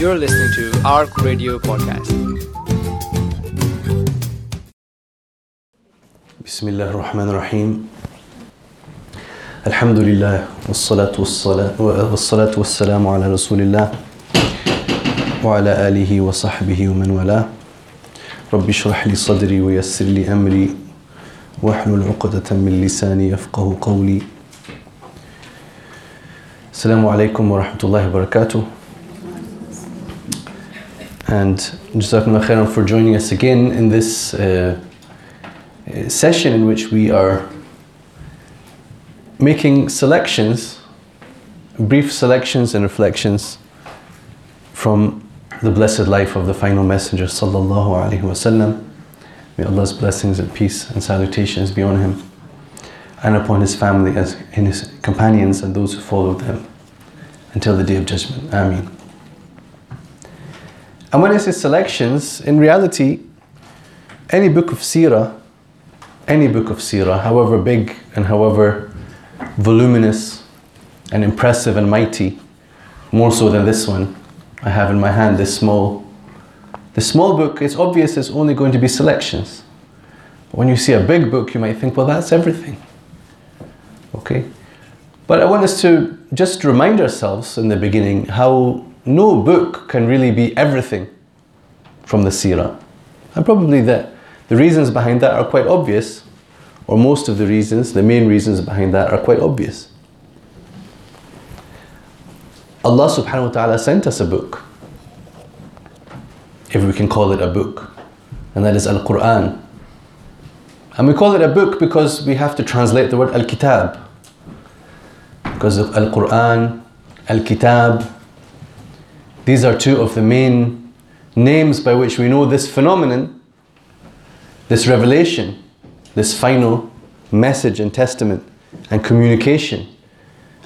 You're listening to ARC Radio Podcast. بسم الله الرحمن الرحيم الحمد لله والصلاة والصلاة والصلاة والسلام على رسول الله وعلى آله وصحبه ومن والاه رب اشرح لي صدري ويسر لي أمري واحلل عقدة من لساني يفقه قولي السلام عليكم ورحمة الله وبركاته And Jazakumullah khairan for joining us again in this uh, session in which we are making selections, brief selections and reflections from the blessed life of the final messenger sallallahu alaihi wasallam. May Allah's blessings and peace and salutations be on him and upon his family as and his companions and those who followed them until the day of judgment. Ameen. And when I say selections, in reality, any book of seerah any book of seerah, however big and however voluminous and impressive and mighty, more so than this one I have in my hand, this small. The small book, it's obvious it's only going to be selections. But When you see a big book, you might think, well, that's everything. Okay? But I want us to just remind ourselves in the beginning how no book can really be everything from the seerah. And probably that the reasons behind that are quite obvious, or most of the reasons, the main reasons behind that are quite obvious. Allah subhanahu wa ta'ala sent us a book, if we can call it a book, and that is Al Quran. And we call it a book because we have to translate the word Al Kitab. Because of Al Quran, Al Kitab, these are two of the main names by which we know this phenomenon, this revelation, this final message and testament and communication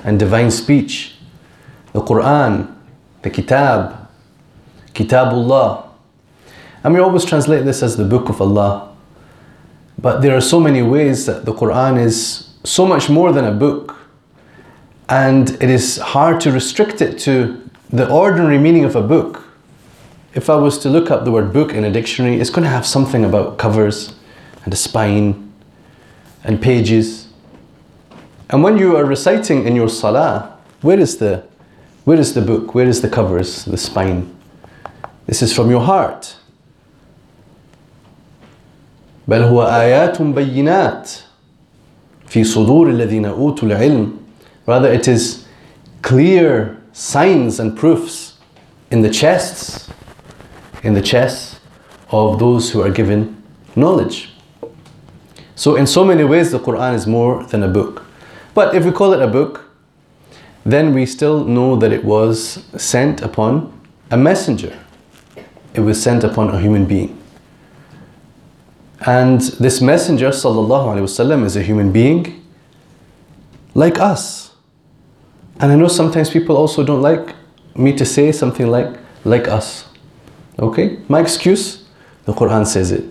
and divine speech. The Quran, the Kitab, Kitabullah. And we always translate this as the Book of Allah. But there are so many ways that the Quran is so much more than a book. And it is hard to restrict it to the ordinary meaning of a book. If I was to look up the word book in a dictionary, it's going to have something about covers and a spine and pages. And when you are reciting in your salah, where is the where is the book? Where is the covers, the spine? This is from your heart. بل هو آيات بينات في صدور الذين أوتوا العلم Rather it is clear signs and proofs in the chests, in the chests of those who are given knowledge. So, in so many ways, the Quran is more than a book. But if we call it a book, then we still know that it was sent upon a messenger. It was sent upon a human being. And this messenger, sallallahu alaihi wasallam, is a human being like us. And I know sometimes people also don't like me to say something like, like us. Okay? My excuse, the Quran says it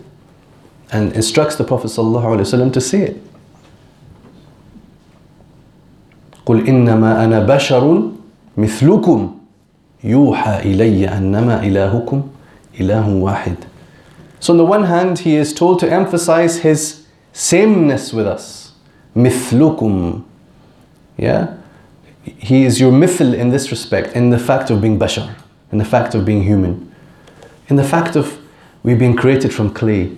and instructs the Prophet ﷺ to say it. قل إنما أنا بشر مثلكم يوحى إلي أنما إلهكم إله واحد. So on the one hand, he is told to emphasize his sameness with us. مثلكم. Yeah? He is your mithl in this respect, in the fact of being bashar, in the fact of being human, in the fact of we've been created from clay.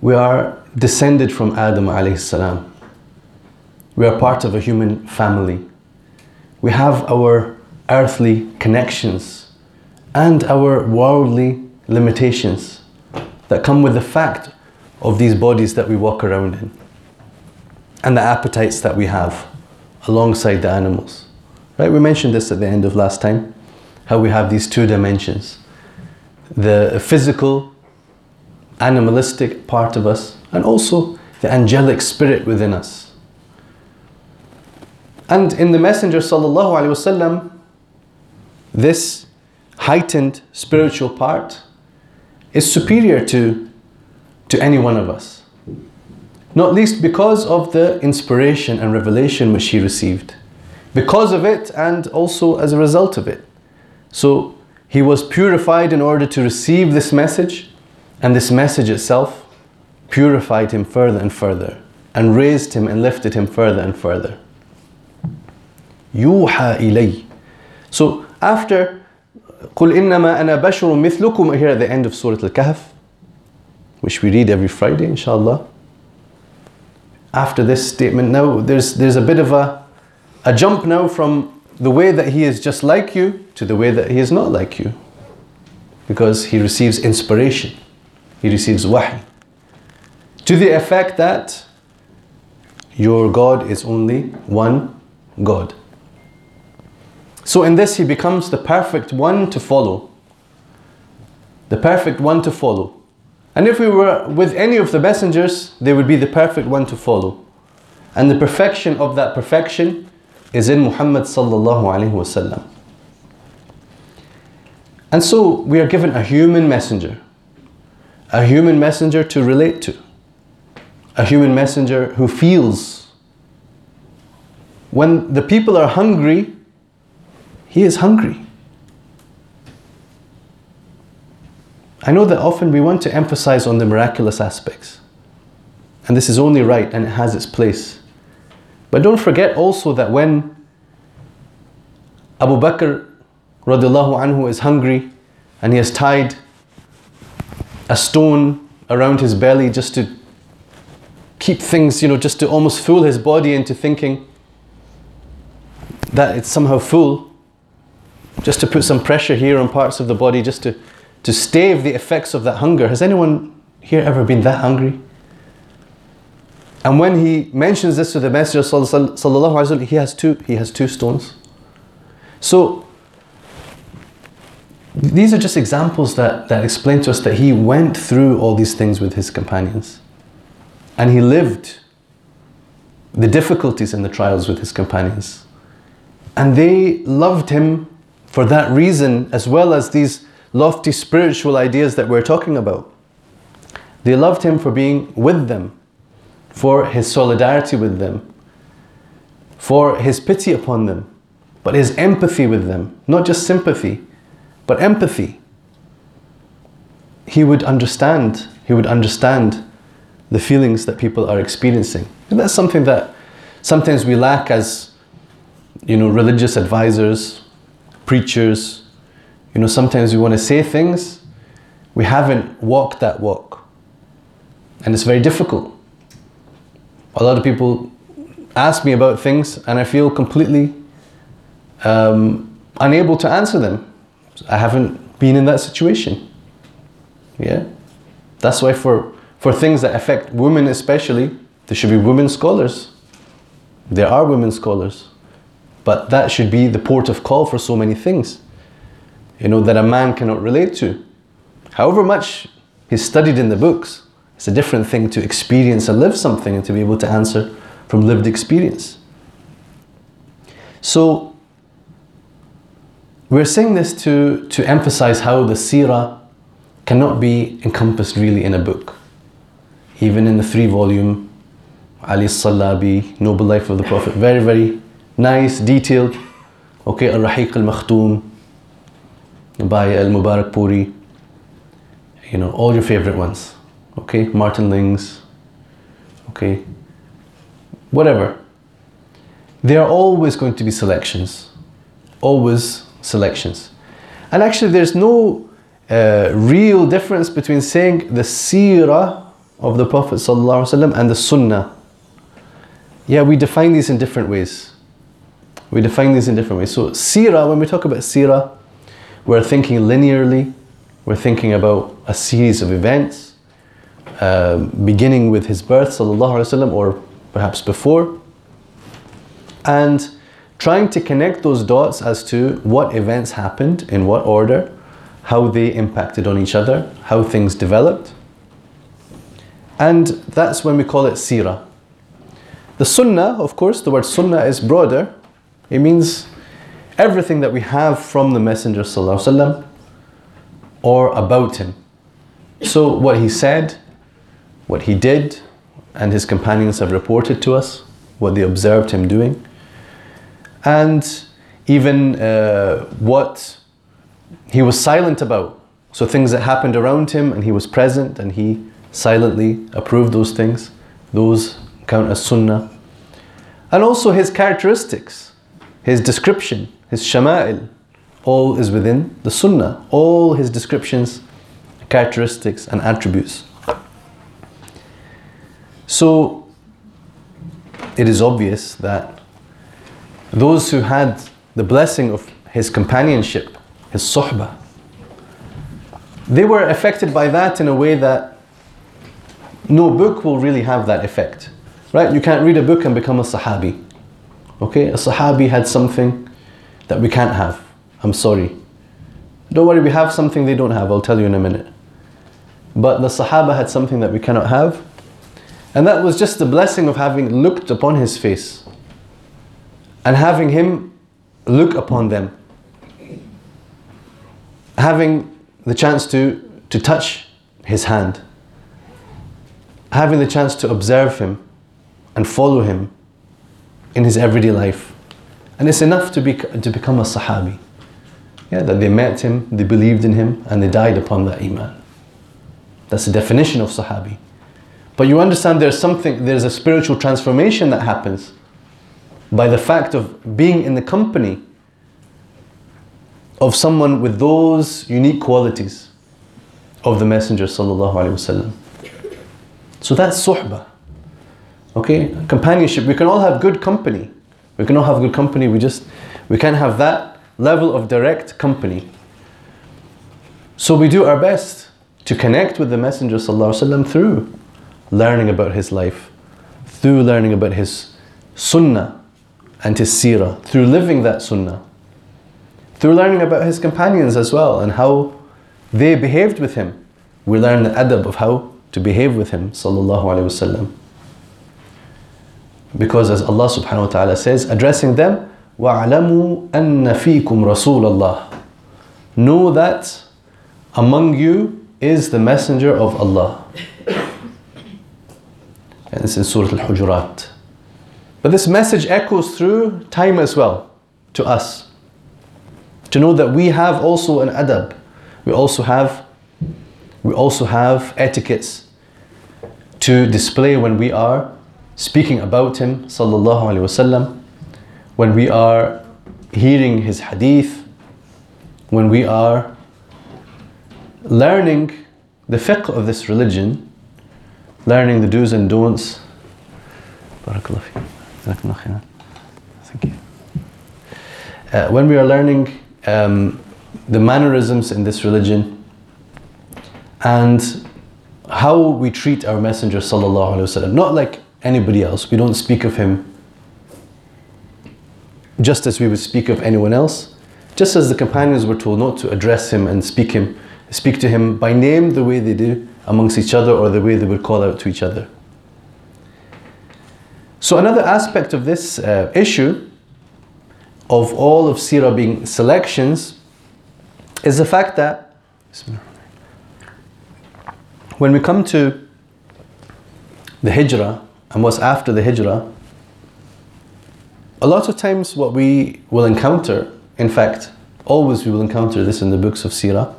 We are descended from Adam alayhi salam. We are part of a human family. We have our earthly connections and our worldly limitations that come with the fact of these bodies that we walk around in and the appetites that we have alongside the animals. Right? We mentioned this at the end of last time, how we have these two dimensions. The physical, animalistic part of us, and also the angelic spirit within us. And in the Messenger wasallam, this heightened spiritual part is superior to, to any one of us Not least because of the inspiration and revelation which he received. Because of it and also as a result of it. So he was purified in order to receive this message, and this message itself purified him further and further, and raised him and lifted him further and further. يوحى إلي. So after قل إنما أنا بشر مثلكم here at the end of Surah Al-Kahf, which we read every Friday, inshallah. After this statement, now there's there's a bit of a a jump now from the way that he is just like you to the way that he is not like you. Because he receives inspiration, he receives wahi. To the effect that your God is only one God. So in this, he becomes the perfect one to follow. The perfect one to follow. And if we were with any of the messengers, they would be the perfect one to follow. And the perfection of that perfection is in Muhammad sallallahu alaihi wasallam. And so we are given a human messenger, a human messenger to relate to, a human messenger who feels. When the people are hungry, he is hungry. I know that often we want to emphasize on the miraculous aspects. And this is only right and it has its place. But don't forget also that when Abu Bakr radiallahu anhu is hungry and he has tied a stone around his belly just to keep things, you know, just to almost fool his body into thinking that it's somehow full, just to put some pressure here on parts of the body, just to, to stave the effects of that hunger. Has anyone here ever been that hungry? And when he mentions this to the Messenger, he has two. He has two stones. So these are just examples that, that explain to us that he went through all these things with his companions, and he lived the difficulties and the trials with his companions, and they loved him for that reason, as well as these lofty spiritual ideas that we're talking about. They loved him for being with them for his solidarity with them, for his pity upon them, but his empathy with them, not just sympathy, but empathy. He would understand, he would understand the feelings that people are experiencing. And that's something that sometimes we lack as you know religious advisors, preachers. You know, sometimes we want to say things, we haven't walked that walk. And it's very difficult a lot of people ask me about things and I feel completely um, unable to answer them. I haven't been in that situation. Yeah? That's why for, for things that affect women especially, there should be women scholars. There are women scholars. But that should be the port of call for so many things, you know, that a man cannot relate to. However much he's studied in the books, it's a different thing to experience and live something and to be able to answer from lived experience. So, we're saying this to, to emphasize how the seerah cannot be encompassed really in a book. Even in the three volume Ali Salabi, Noble Life of the Prophet, very, very nice, detailed. Okay, Al Rahiq al Makhtoom by Al Mubarak Puri. You know, all your favorite ones okay, Martin Lings, okay, whatever. There are always going to be selections, always selections. And actually, there's no uh, real difference between saying the seerah of the Prophet and the sunnah. Yeah, we define these in different ways. We define these in different ways. So, seerah, when we talk about seerah, we're thinking linearly, we're thinking about a series of events um, beginning with his birth, وسلم, or perhaps before, and trying to connect those dots as to what events happened, in what order, how they impacted on each other, how things developed. And that's when we call it seerah. The sunnah, of course, the word sunnah is broader. It means everything that we have from the Messenger وسلم, or about him. So, what he said, what he did, and his companions have reported to us what they observed him doing, and even uh, what he was silent about. So things that happened around him and he was present and he silently approved those things. Those count as sunnah. And also his characteristics, his description, his shama'il, all is within the sunnah. All his descriptions, characteristics and attributes. So it is obvious that those who had the blessing of his companionship, his suhbah, they were affected by that in a way that no book will really have that effect. Right? You can't read a book and become a sahabi. Okay? A sahabi had something that we can't have. I'm sorry. Don't worry, we have something they don't have. I'll tell you in a minute. But the Sahaba had something that we cannot have. And that was just the blessing of having looked upon his face and having him look upon them. Having the chance to, to touch his hand. Having the chance to observe him and follow him in his everyday life. And it's enough to, be, to become a Sahabi. Yeah, that they met him, they believed in him, and they died upon that Iman. That's the definition of Sahabi. But you understand there's something, there's a spiritual transformation that happens by the fact of being in the company of someone with those unique qualities of the Messenger sallallahu alaihi wasallam. So that's suhbah. Okay, companionship. We can all have good company. We can all have good company. We just we can't have that level of direct company. So we do our best to connect with the Messenger wasallam through learning about his life, through learning about his sunnah and his seerah, through living that sunnah, through learning about his companions as well and how they behaved with him. We learn the adab of how to behave with him, sallallahu alaihi wasallam. Because as Allah subhanahu wa ta'ala says, addressing them, وَاعْلَمُوا أَنَّ فِيكُمْ رَسُولَ اللَّهِ Know that among you is the messenger of Allah. And this is Surah Al-Hujurat. But this message echoes through time as well to us. To know that we have also an adab. We also have we also have etiquettes to display when we are speaking about him sallallahu alaihi wasallam when we are hearing his hadith when we are learning the fiqh of this religion learning the do's and don'ts. Thank you. Uh, when we are learning um, the mannerisms in this religion and how we treat our messenger sallallahu alaihi wasallam not like anybody else. We don't speak of him just as we would speak of anyone else. Just as the companions were told not to address him and speak him speak to him by name the way they do amongst each other or the way they would call out to each other. So another aspect of this uh, issue of all of Sirah being selections is the fact that when we come to the Hijrah and what's after the Hijrah, a lot of times what we will encounter, in fact, always we will encounter this in the books of Sirah,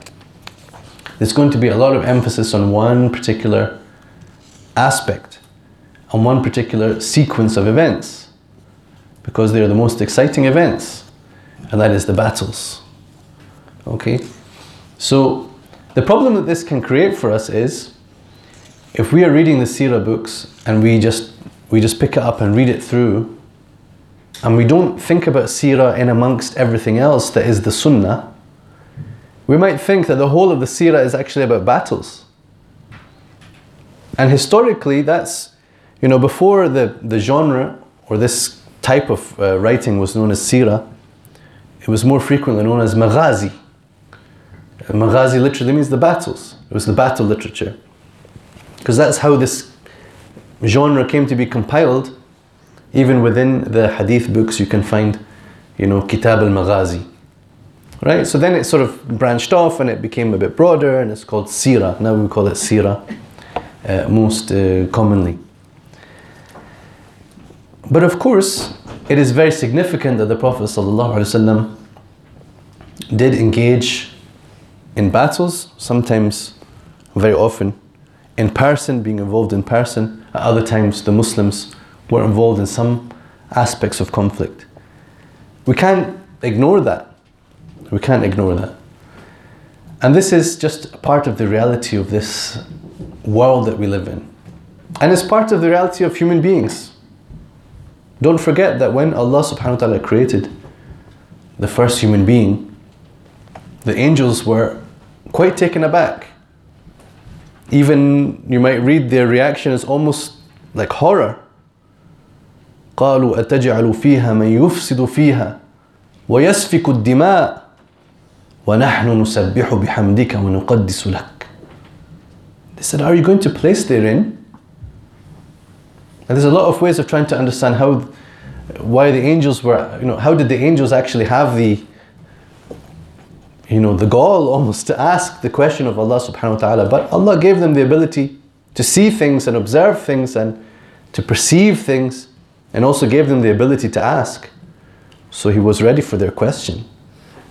there's going to be a lot of emphasis on one particular aspect, on one particular sequence of events, because they are the most exciting events, and that is the battles. Okay? So, the problem that this can create for us is if we are reading the Sirah books and we just we just pick it up and read it through and we don't think about Sirah in amongst everything else that is the Sunnah, we might think that the whole of the Sirah is actually about battles. And historically, that's, you know, before the, the genre or this type of uh, writing was known as Sirah, it was more frequently known as Maghazi. Maghazi literally means the battles. It was the battle literature. Because that's how this genre came to be compiled. Even within the hadith books, you can find, you know, Kitab al Maghazi. Right? So then it sort of branched off and it became a bit broader and it's called Sirah. Now we call it Sirah uh, most uh, commonly. But of course, it is very significant that the Prophet ﷺ did engage in battles, sometimes, very often, in person, being involved in person. At other times, the Muslims were involved in some aspects of conflict. We can't ignore that. We can't ignore that. And this is just part of the reality of this world that we live in. And it's part of the reality of human beings. Don't forget that when Allah subhanahu wa ta'ala created the first human being, the angels were quite taken aback Even you might read their reaction as almost like horror. قالوا أتجعل فيها من يفسد فيها ويسفك الدماء ونحن نسبح بحمدك ونقدس لك They said, Are you going to place therein? And there's a lot of ways of trying to understand how, why the angels were, you know, how did the angels actually have the, you know, the gall almost to ask the question of Allah subhanahu wa ta'ala. But Allah gave them the ability to see things and observe things and to perceive things and also gave them the ability to ask. So He was ready for their question.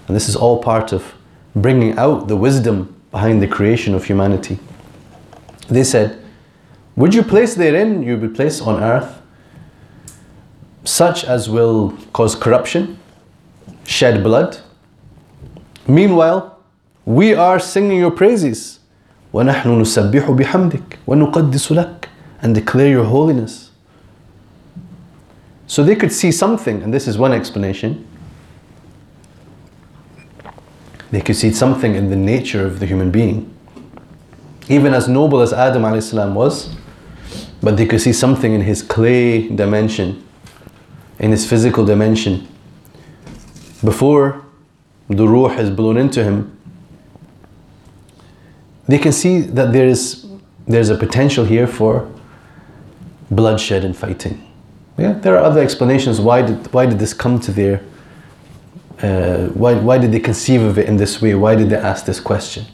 And this is all part of bringing out the wisdom behind the creation of humanity. They said, Would you place therein, you would place on earth, such as will cause corruption, shed blood? Meanwhile, we are singing your praises. وَنَحْنُ نُسَبِّحُ بِحَمْدِكَ وَنُقَدِّسُ لَكَ And declare your holiness. So they could see something, and this is one explanation. They could see something in the nature of the human being. Even as noble as Adam السلام, was, but they could see something in his clay dimension, in his physical dimension. Before the ruh is blown into him, they can see that there is there's a potential here for bloodshed and fighting. Yeah, there are other explanations why did why did this come to their uh, why why did they conceive of it in this way? Why did they ask this question?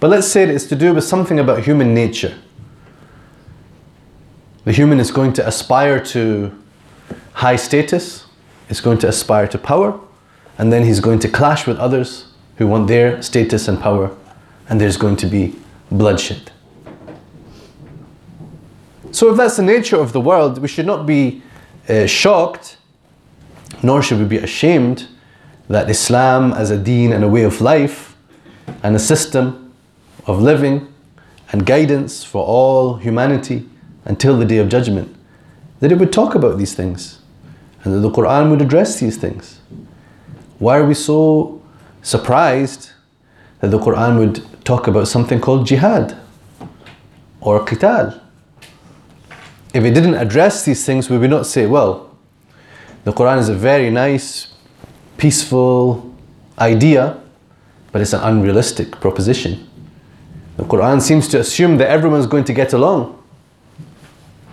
But let's say it's to do with something about human nature. The human is going to aspire to high status, it's going to aspire to power, and then he's going to clash with others who want their status and power, and there's going to be bloodshed. So, if that's the nature of the world, we should not be uh, shocked, nor should we be ashamed that Islam, as a deen and a way of life, and a system of living and guidance for all humanity until the day of judgment, that it would talk about these things and that the Quran would address these things. Why are we so surprised that the Quran would talk about something called jihad or qital? If it didn't address these things, we would not say, well, the Quran is a very nice, peaceful idea, but it's an unrealistic proposition. The Quran seems to assume that everyone's going to get along.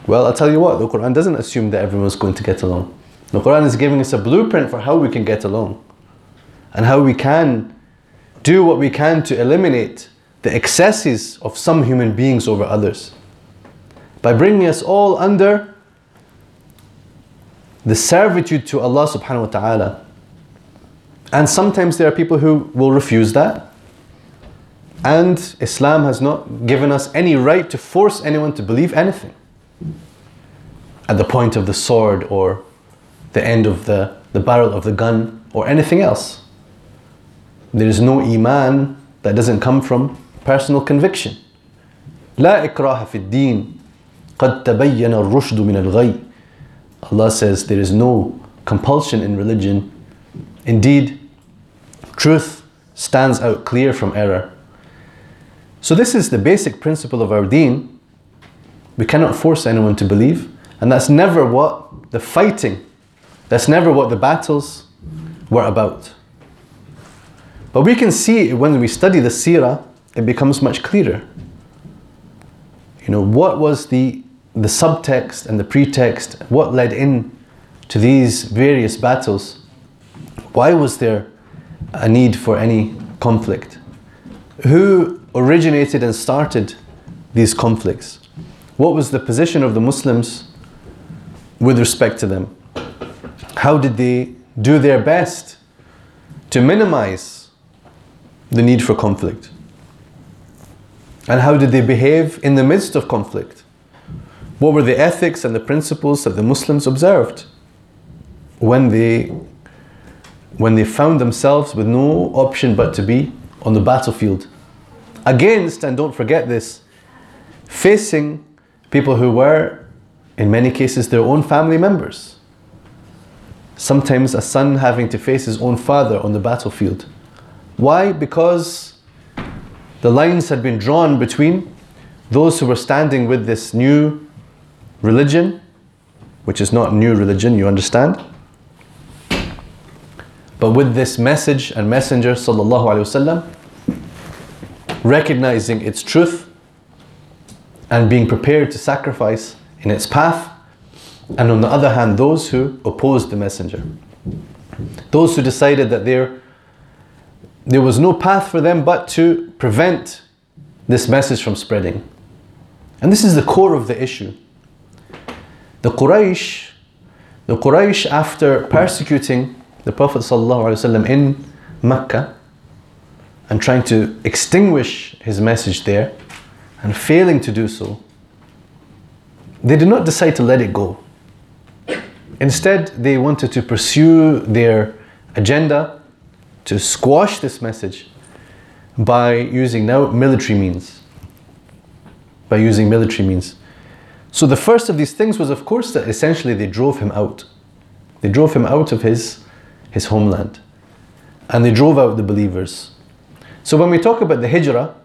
Well, I'll tell you what, the Quran doesn't assume that everyone's going to get along. The Quran is giving us a blueprint for how we can get along and how we can do what we can to eliminate the excesses of some human beings over others by bringing us all under the servitude to Allah subhanahu wa ta'ala. And sometimes there are people who will refuse that. And Islam has not given us any right to force anyone to believe anything at the point of the sword or the end of the, the barrel of the gun or anything else. There is no iman that doesn't come from personal conviction. لا إكراه في الدين قد تبين الرشد من الغي Allah says there is no compulsion in religion. Indeed, truth stands out clear from error. So this is the basic principle of our deen. We cannot force anyone to believe. And that's never what the fighting, that's never what the battles were about. But we can see when we study the seerah, it becomes much clearer. You know, what was the, the subtext and the pretext? What led in to these various battles? Why was there a need for any conflict? Who originated and started these conflicts? What was the position of the Muslims with respect to them? How did they do their best to minimize the need for conflict. And how did they behave in the midst of conflict? What were the ethics and the principles that the Muslims observed when they when they found themselves with no option but to be on the battlefield against and don't forget this facing people who were in many cases their own family members sometimes a son having to face his own father on the battlefield why because the lines had been drawn between those who were standing with this new religion, which is not new religion, you understand? But with this message and messenger sallallahu alaihi wasallam, recognizing its truth and being prepared to sacrifice in its path, and on the other hand, those who opposed the messenger, those who decided that there, there was no path for them but to prevent this message from spreading. And this is the core of the issue. The Quraysh, the Quraysh after persecuting the Prophet ﷺ in Mecca and trying to extinguish his message there and failing to do so, they did not decide to let it go. Instead, they wanted to pursue their agenda to squash this message by using now military means. By using military means. So the first of these things was, of course, that essentially they drove him out. They drove him out of his, his homeland. And they drove out the believers. So when we talk about the hijrah,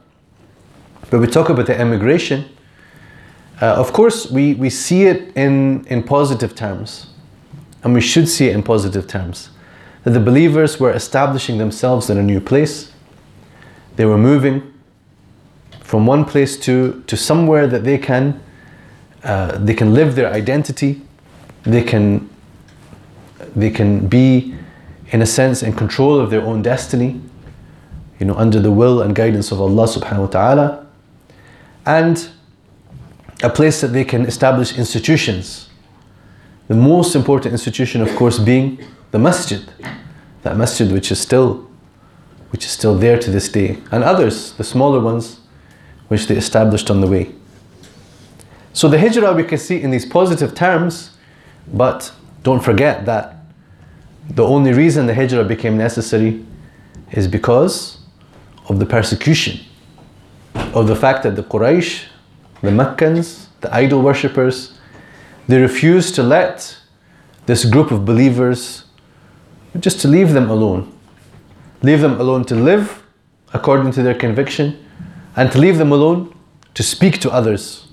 when we talk about the emigration, uh, of course, we, we see it in, in positive terms. And we should see it in positive terms. That the believers were establishing themselves in a new place. They were moving from one place to, to somewhere that they can uh, they can live their identity, they can, they can be, in a sense, in control of their own destiny, you know, under the will and guidance of Allah subhanahu wa ta'ala, and a place that they can establish institutions. The most important institution, of course, being the masjid, that masjid which is still, which is still there to this day, and others, the smaller ones, which they established on the way. So the hijrah we can see in these positive terms, but don't forget that the only reason the hijrah became necessary is because of the persecution, of the fact that the Quraysh, the Meccans, the idol worshippers, they refused to let this group of believers just to leave them alone. Leave them alone to live according to their conviction and to leave them alone to speak to others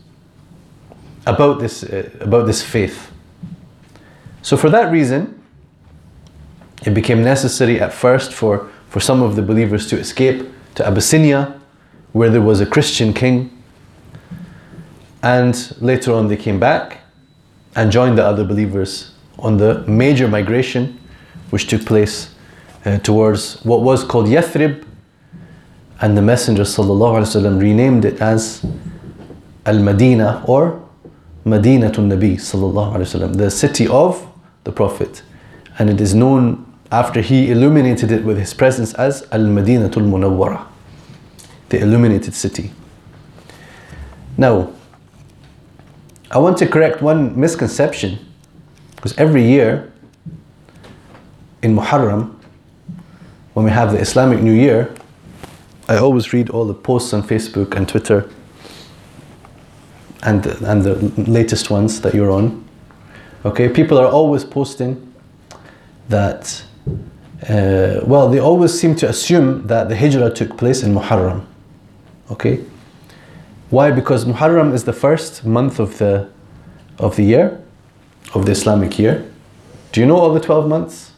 about this, uh, about this faith. So, for that reason, it became necessary at first for, for some of the believers to escape to Abyssinia, where there was a Christian king. And later on, they came back and joined the other believers on the major migration which took place uh, towards what was called Yathrib. And the Messenger وسلم, renamed it as Al Madinah or Madinatul Nabi sallallahu alaihi wasallam, the city of the Prophet, and it is known after he illuminated it with his presence as Al Madinatul Munawwara, the illuminated city. Now, I want to correct one misconception because every year in Muharram, when we have the Islamic New Year, I always read all the posts on Facebook and Twitter and and the latest ones that you're on. Okay, people are always posting that. Uh, well, they always seem to assume that the hijrah took place in Muharram. Okay, why? Because Muharram is the first month of the of the year, of the Islamic year. Do you know all the twelve months?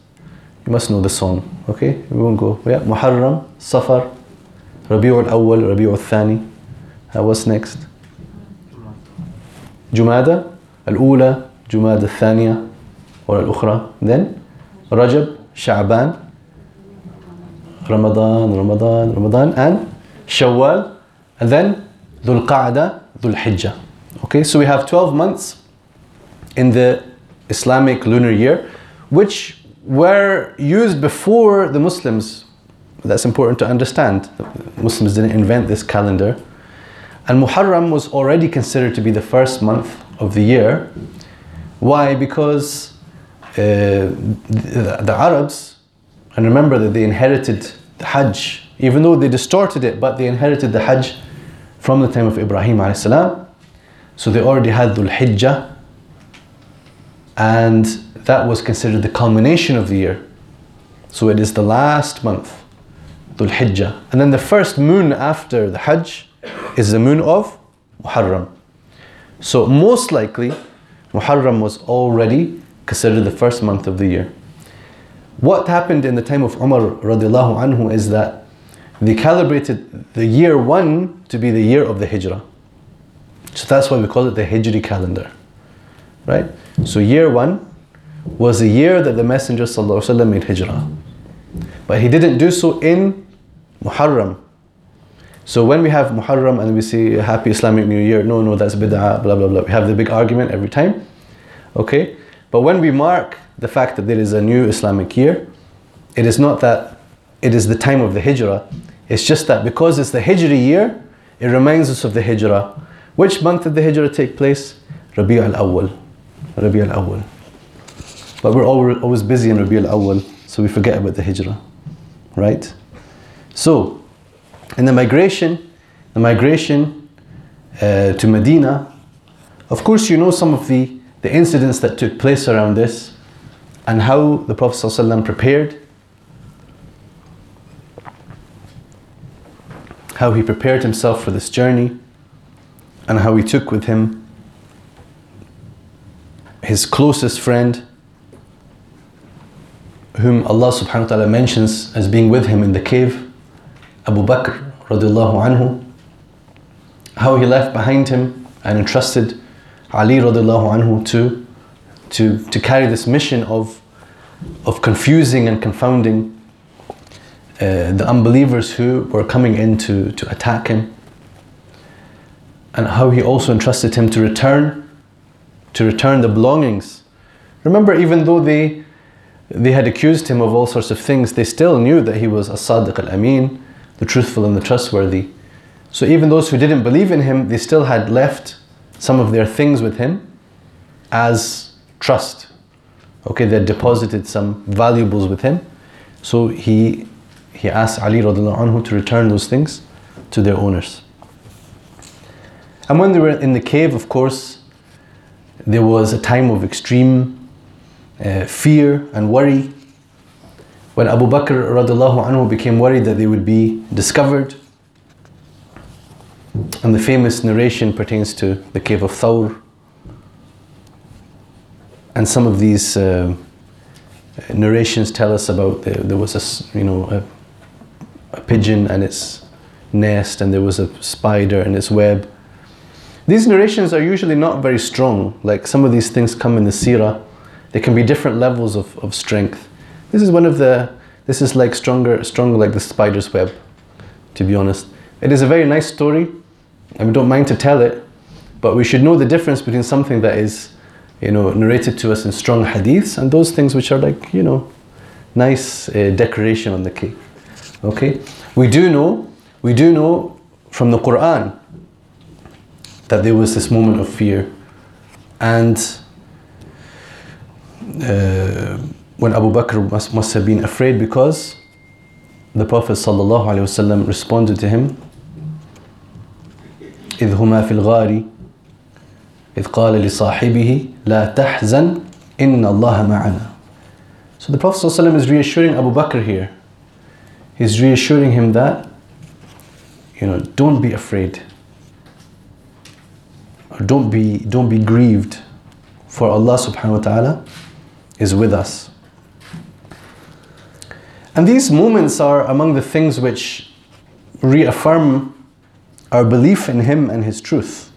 you must know the song okay? We won't go. Yeah Muharram Safar Rabi'ul Awwal Rabi'ul Thani. Uh, what's next? Jumada Al-Ula Jumada Al-Thaniya or Al-Ukhra. Then Rajab Sha'ban Ramadan Ramadan Ramadan and Shawwal. And then Dhul Qa'dah Dhul Hijjah okay so we have 12 months in the Islamic lunar year which were used before the Muslims that's important to understand. Muslims didn't invent this calendar. And Muharram was already considered to be the first month of the year. Why? Because uh, the, the Arabs, and remember that they inherited the Hajj, even though they distorted it, but they inherited the Hajj from the time of Ibrahim. So they already had Dhul Hijjah, and that was considered the culmination of the year. So it is the last month, Dhul Hijjah. And then the first moon after the Hajj is the moon of Muharram. So most likely, Muharram was already considered the first month of the year. What happened in the time of Umar radiallahu anhu is that they calibrated the year one to be the year of the Hijrah. So that's why we call it the Hijri calendar. Right? So year one was the year that the Messenger ﷺ made Hijrah. But he didn't do so in Muharram. So when we have Muharram and we say Happy Islamic New Year, no, no, that's bid'ah, blah, blah, blah. We have the big argument every time. Okay? But when we mark the fact that there is a new Islamic year, it is not that it is the time of the Hijrah. It's just that because it's the Hijri year, it reminds us of the Hijrah. Which month did the Hijrah take place? Rabi' al-Awwal. Rabi' al-Awwal. But we're always busy in Rabi' al-Awwal, so we forget about the Hijrah. Right? So, in the migration, the migration uh, to Medina, of course you know some of the, the incidents that took place around this and how the Prophet ﷺ prepared, how he prepared himself for this journey, and how he took with him his closest friend, whom Allah subhanahu wa ta'ala mentions as being with him in the cave, Abu Bakr radiallahu anhu, how he left behind him and entrusted Ali radiallahu anhu to, to, to carry this mission of, of confusing and confounding uh, the unbelievers who were coming in to, to attack him. And how he also entrusted him to return to return the belongings. Remember even though they they had accused him of all sorts of things. They still knew that he was a sadiq al-amin the truthful and the trustworthy. So even those who didn't believe in him they still had left some of their things with him as trust. Okay they had deposited some valuables with him. So he he asked ali anhu to return those things to their owners. And when they were in the cave, of course, there was a time of extreme uh, fear and worry. When Abu Bakr radiallahu anhu became worried that they would be discovered, and the famous narration pertains to the cave of Thawr. And some of these uh, narrations tell us about the, there was a, you know, a, a pigeon and its nest, and there was a spider and its web. These narrations are usually not very strong. Like some of these things come in the seerah. They can be different levels of, of strength. This is one of the, this is like stronger, stronger like the spider's web, to be honest. It is a very nice story, and we don't mind to tell it, but we should know the difference between something that is, you know, narrated to us in strong hadiths and those things which are like, you know, nice uh, decoration on the cake. Okay? We do know, we do know from the Quran that there was this moment of fear. And when Abu Bakr must, must have been afraid because the Prophet ﷺ responded to him إذ هما في الغار إذ قال لصاحبه لا تحزن إن الله معنا So the Prophet ﷺ is reassuring Abu Bakr here. He's reassuring him that, you know, don't be afraid don't be don't be grieved for Allah subhanahu wa ta'ala is with us and these moments are among the things which reaffirm our belief in him and his truth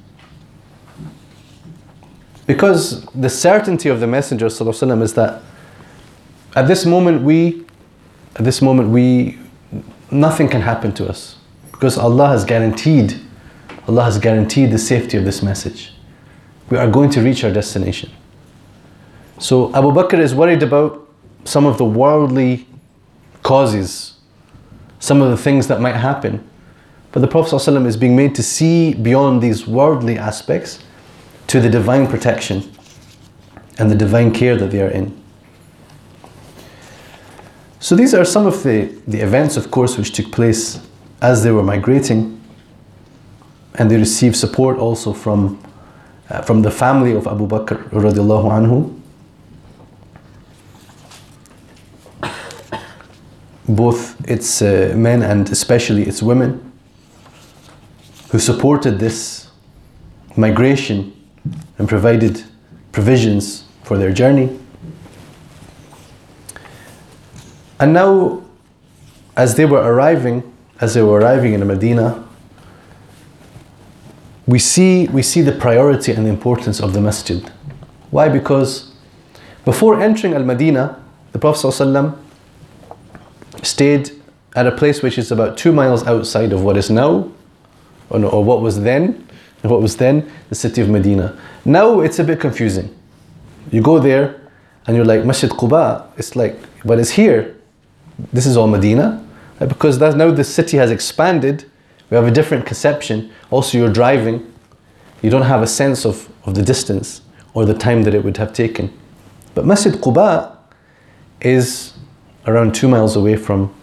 because the certainty of the messenger وسلم, is that at this moment we at this moment we nothing can happen to us because Allah has guaranteed Allah has guaranteed the safety of this message. We are going to reach our destination. So Abu Bakr is worried about some of the worldly causes some of the things that might happen. But the Prophet ﷺ is being made to see beyond these worldly aspects to the divine protection and the divine care that they are in. So these are some of the, the events, of course, which took place as they were migrating. And they received support also from, uh, from the family of Abu Bakr. Both its uh, men and especially its women who supported this migration and provided provisions for their journey. And now, as they were arriving, as they were arriving in Medina, we see, we see the priority and the importance of the masjid. Why? Because before entering Al Medina, the Prophet stayed at a place which is about two miles outside of what is now, or, or what was then, what was then the city of Medina. Now it's a bit confusing. You go there and you're like, Masjid Quba, it's like, but it's here. This is all Medina. Because that's, now the city has expanded, we have a different conception. Also, you're driving, you don't have a sense of, of the distance or the time that it would have taken. But Masjid Quba is around two miles away from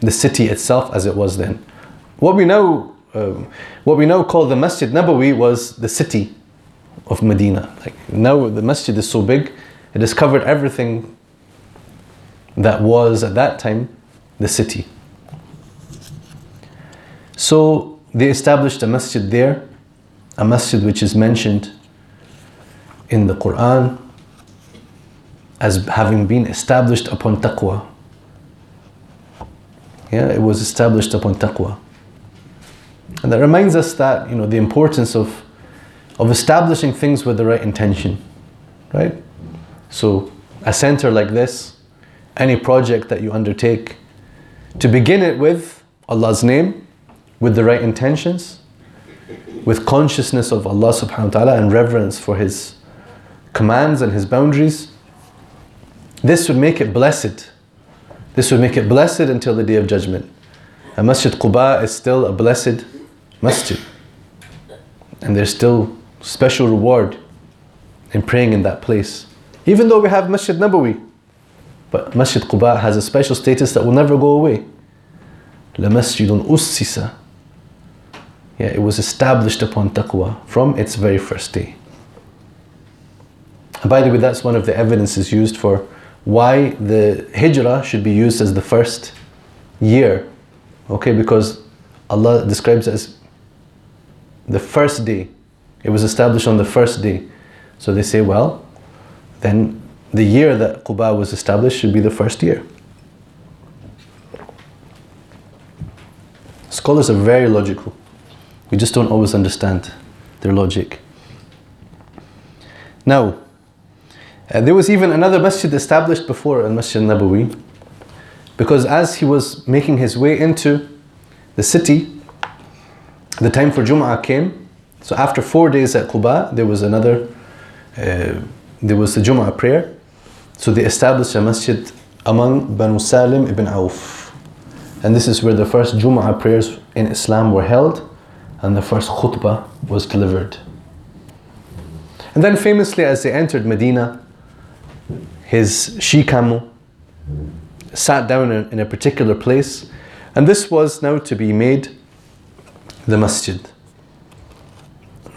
the city itself as it was then. What we now, um, what we now call the Masjid Nabawi was the city of Medina. Like now the masjid is so big, it has covered everything that was at that time the city. So they established a masjid there, a masjid which is mentioned in the Quran as having been established upon taqwa. Yeah, it was established upon taqwa. And that reminds us that, you know, the importance of, of establishing things with the right intention, right? So, a center like this, any project that you undertake, to begin it with Allah's name, with the right intentions, with consciousness of Allah subhanahu wa ta'ala and reverence for His commands and His boundaries, this would make it blessed. This would make it blessed until the day of judgment. And Masjid Quba is still a blessed masjid. And there's still special reward in praying in that place. Even though we have Masjid Nabawi, but Masjid Quba has a special status that will never go away. لَمَسْجِدٌ أُسِّسَ Yeah, it was established upon taqwa from its very first day. And by the way, that's one of the evidences used for why the hijrah should be used as the first year. Okay, because Allah describes it as the first day. It was established on the first day. So they say, well, then the year that Quba was established should be the first year. Scholars are very logical. We just don't always understand their logic. Now, uh, there was even another masjid established before Al Masjid Nabawi, because as he was making his way into the city, the time for Jum'ah came. So after four days at Quba, there was another, uh, there was the Jum'ah prayer. So they established a masjid among Banu Salim ibn Auf. And this is where the first Jum'ah prayers in Islam were held and the first khutbah was delivered. And then famously as they entered Medina, his she camel sat down in, a particular place and this was now to be made the masjid.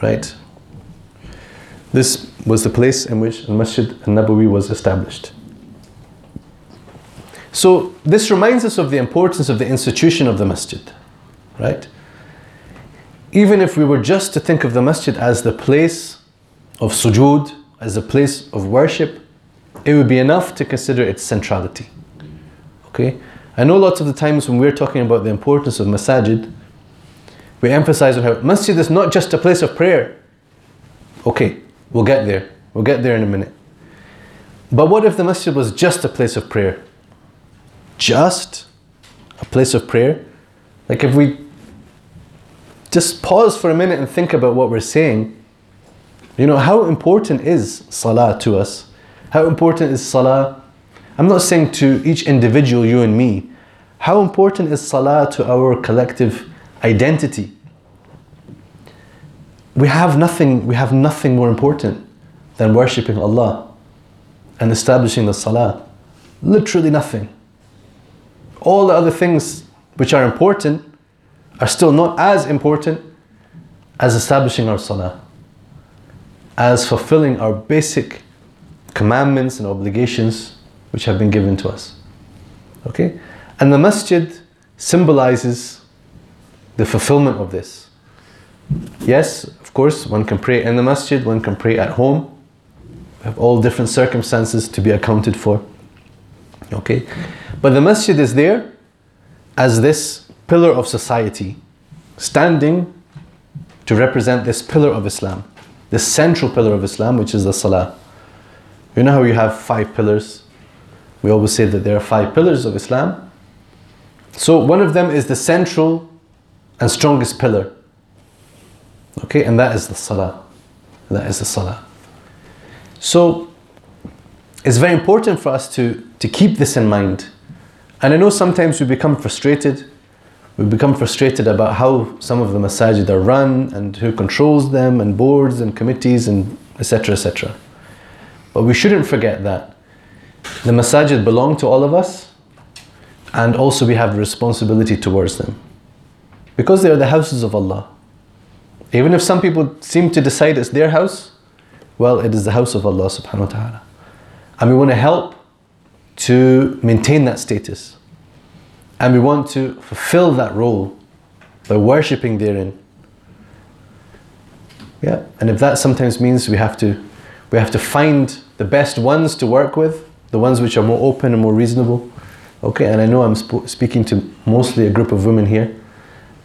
Right? This was the place in which the Masjid al-Nabawi was established. So this reminds us of the importance of the institution of the masjid, right? Even if we were just to think of the masjid as the place of sujood, as a place of worship, it would be enough to consider its centrality. Okay? I know lots of the times when we're talking about the importance of masajid, we emphasize on how masjid is not just a place of prayer. Okay, we'll get there. We'll get there in a minute. But what if the masjid was just a place of prayer? Just a place of prayer? Like if we just pause for a minute and think about what we're saying, you know, how important is salah to us? How important is salah? I'm not saying to each individual, you and me, How important is salah to our collective identity? We have nothing, we have nothing more important than worshipping Allah and establishing the salah. Literally nothing. All the other things which are important are still not as important as establishing our salah, as fulfilling our basic commandments and obligations which have been given to us. Okay? And the masjid symbolizes the fulfillment of this. Yes, of course, one can pray in the masjid, one can pray at home. We have all different circumstances to be accounted for. Okay? But the masjid is there as this pillar of society, standing to represent this pillar of Islam, this central pillar of Islam, which is the salah. You know how you have five pillars? We always say that there are five pillars of Islam. So one of them is the central and strongest pillar. Okay, and that is the salah. That is the salah. So it's very important for us to, to keep this in mind. And I know sometimes we become frustrated. We become frustrated about how some of the masajid are run and who controls them and boards and committees and etc. etc. But we shouldn't forget that the masajid belong to all of us and also we have responsibility towards them. Because they are the houses of Allah. Even if some people seem to decide it's their house, well, it is the house of Allah subhanahu wa ta'ala. And we want to help to maintain that status. And we want to fulfill that role by worshipping therein. Yeah, and if that sometimes means we have to we have to find the best ones to work with, the ones which are more open and more reasonable. Okay, and I know I'm sp- speaking to mostly a group of women here,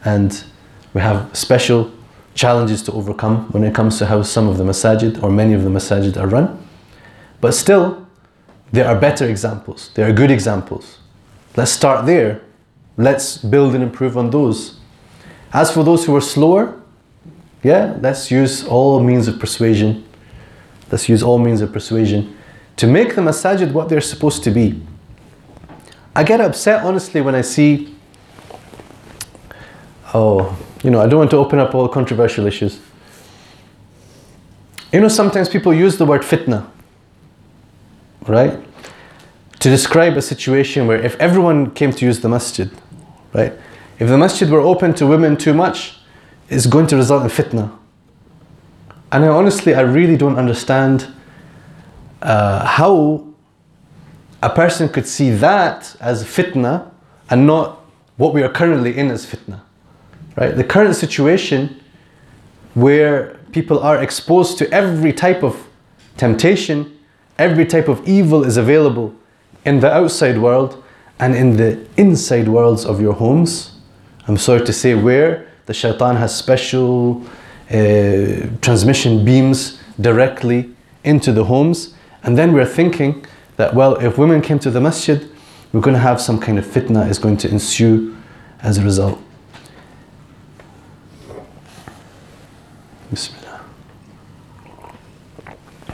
and we have special challenges to overcome when it comes to how some of the masajid or many of the masajid are run. But still, there are better examples, there are good examples. Let's start there. Let's build and improve on those. As for those who are slower, yeah, let's use all means of persuasion. Let's use all means of persuasion to make the masajid what they're supposed to be. I get upset honestly when I see, oh, you know, I don't want to open up all controversial issues. You know, sometimes people use the word fitna, right? To describe a situation where if everyone came to use the masjid, right? If the masjid were open to women too much, it's going to result in fitna. And I honestly, I really don't understand uh, how a person could see that as fitna and not what we are currently in as fitna. Right? The current situation where people are exposed to every type of temptation, every type of evil is available in the outside world and in the inside worlds of your homes. I'm sorry to say, where the shaitan has special uh, transmission beams directly into the homes. And then we're thinking that, well, if women came to the masjid, we're going to have some kind of fitna is going to ensue as a result. Bismillah.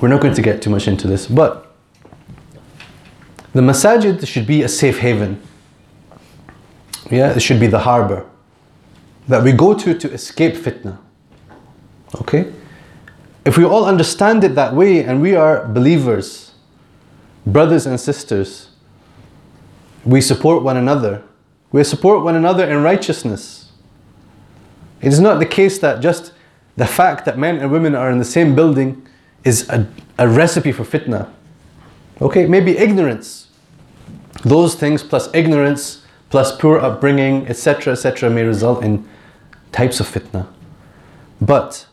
We're not going to get too much into this, but the masajid should be a safe haven. Yeah, it should be the harbor that we go to to escape fitna. Okay? If we all understand it that way and we are believers, brothers and sisters, we support one another. We support one another in righteousness. It is not the case that just the fact that men and women are in the same building is a, a recipe for fitna. Okay, maybe ignorance. Those things plus ignorance plus poor upbringing, etc., etc., may result in types of fitna. But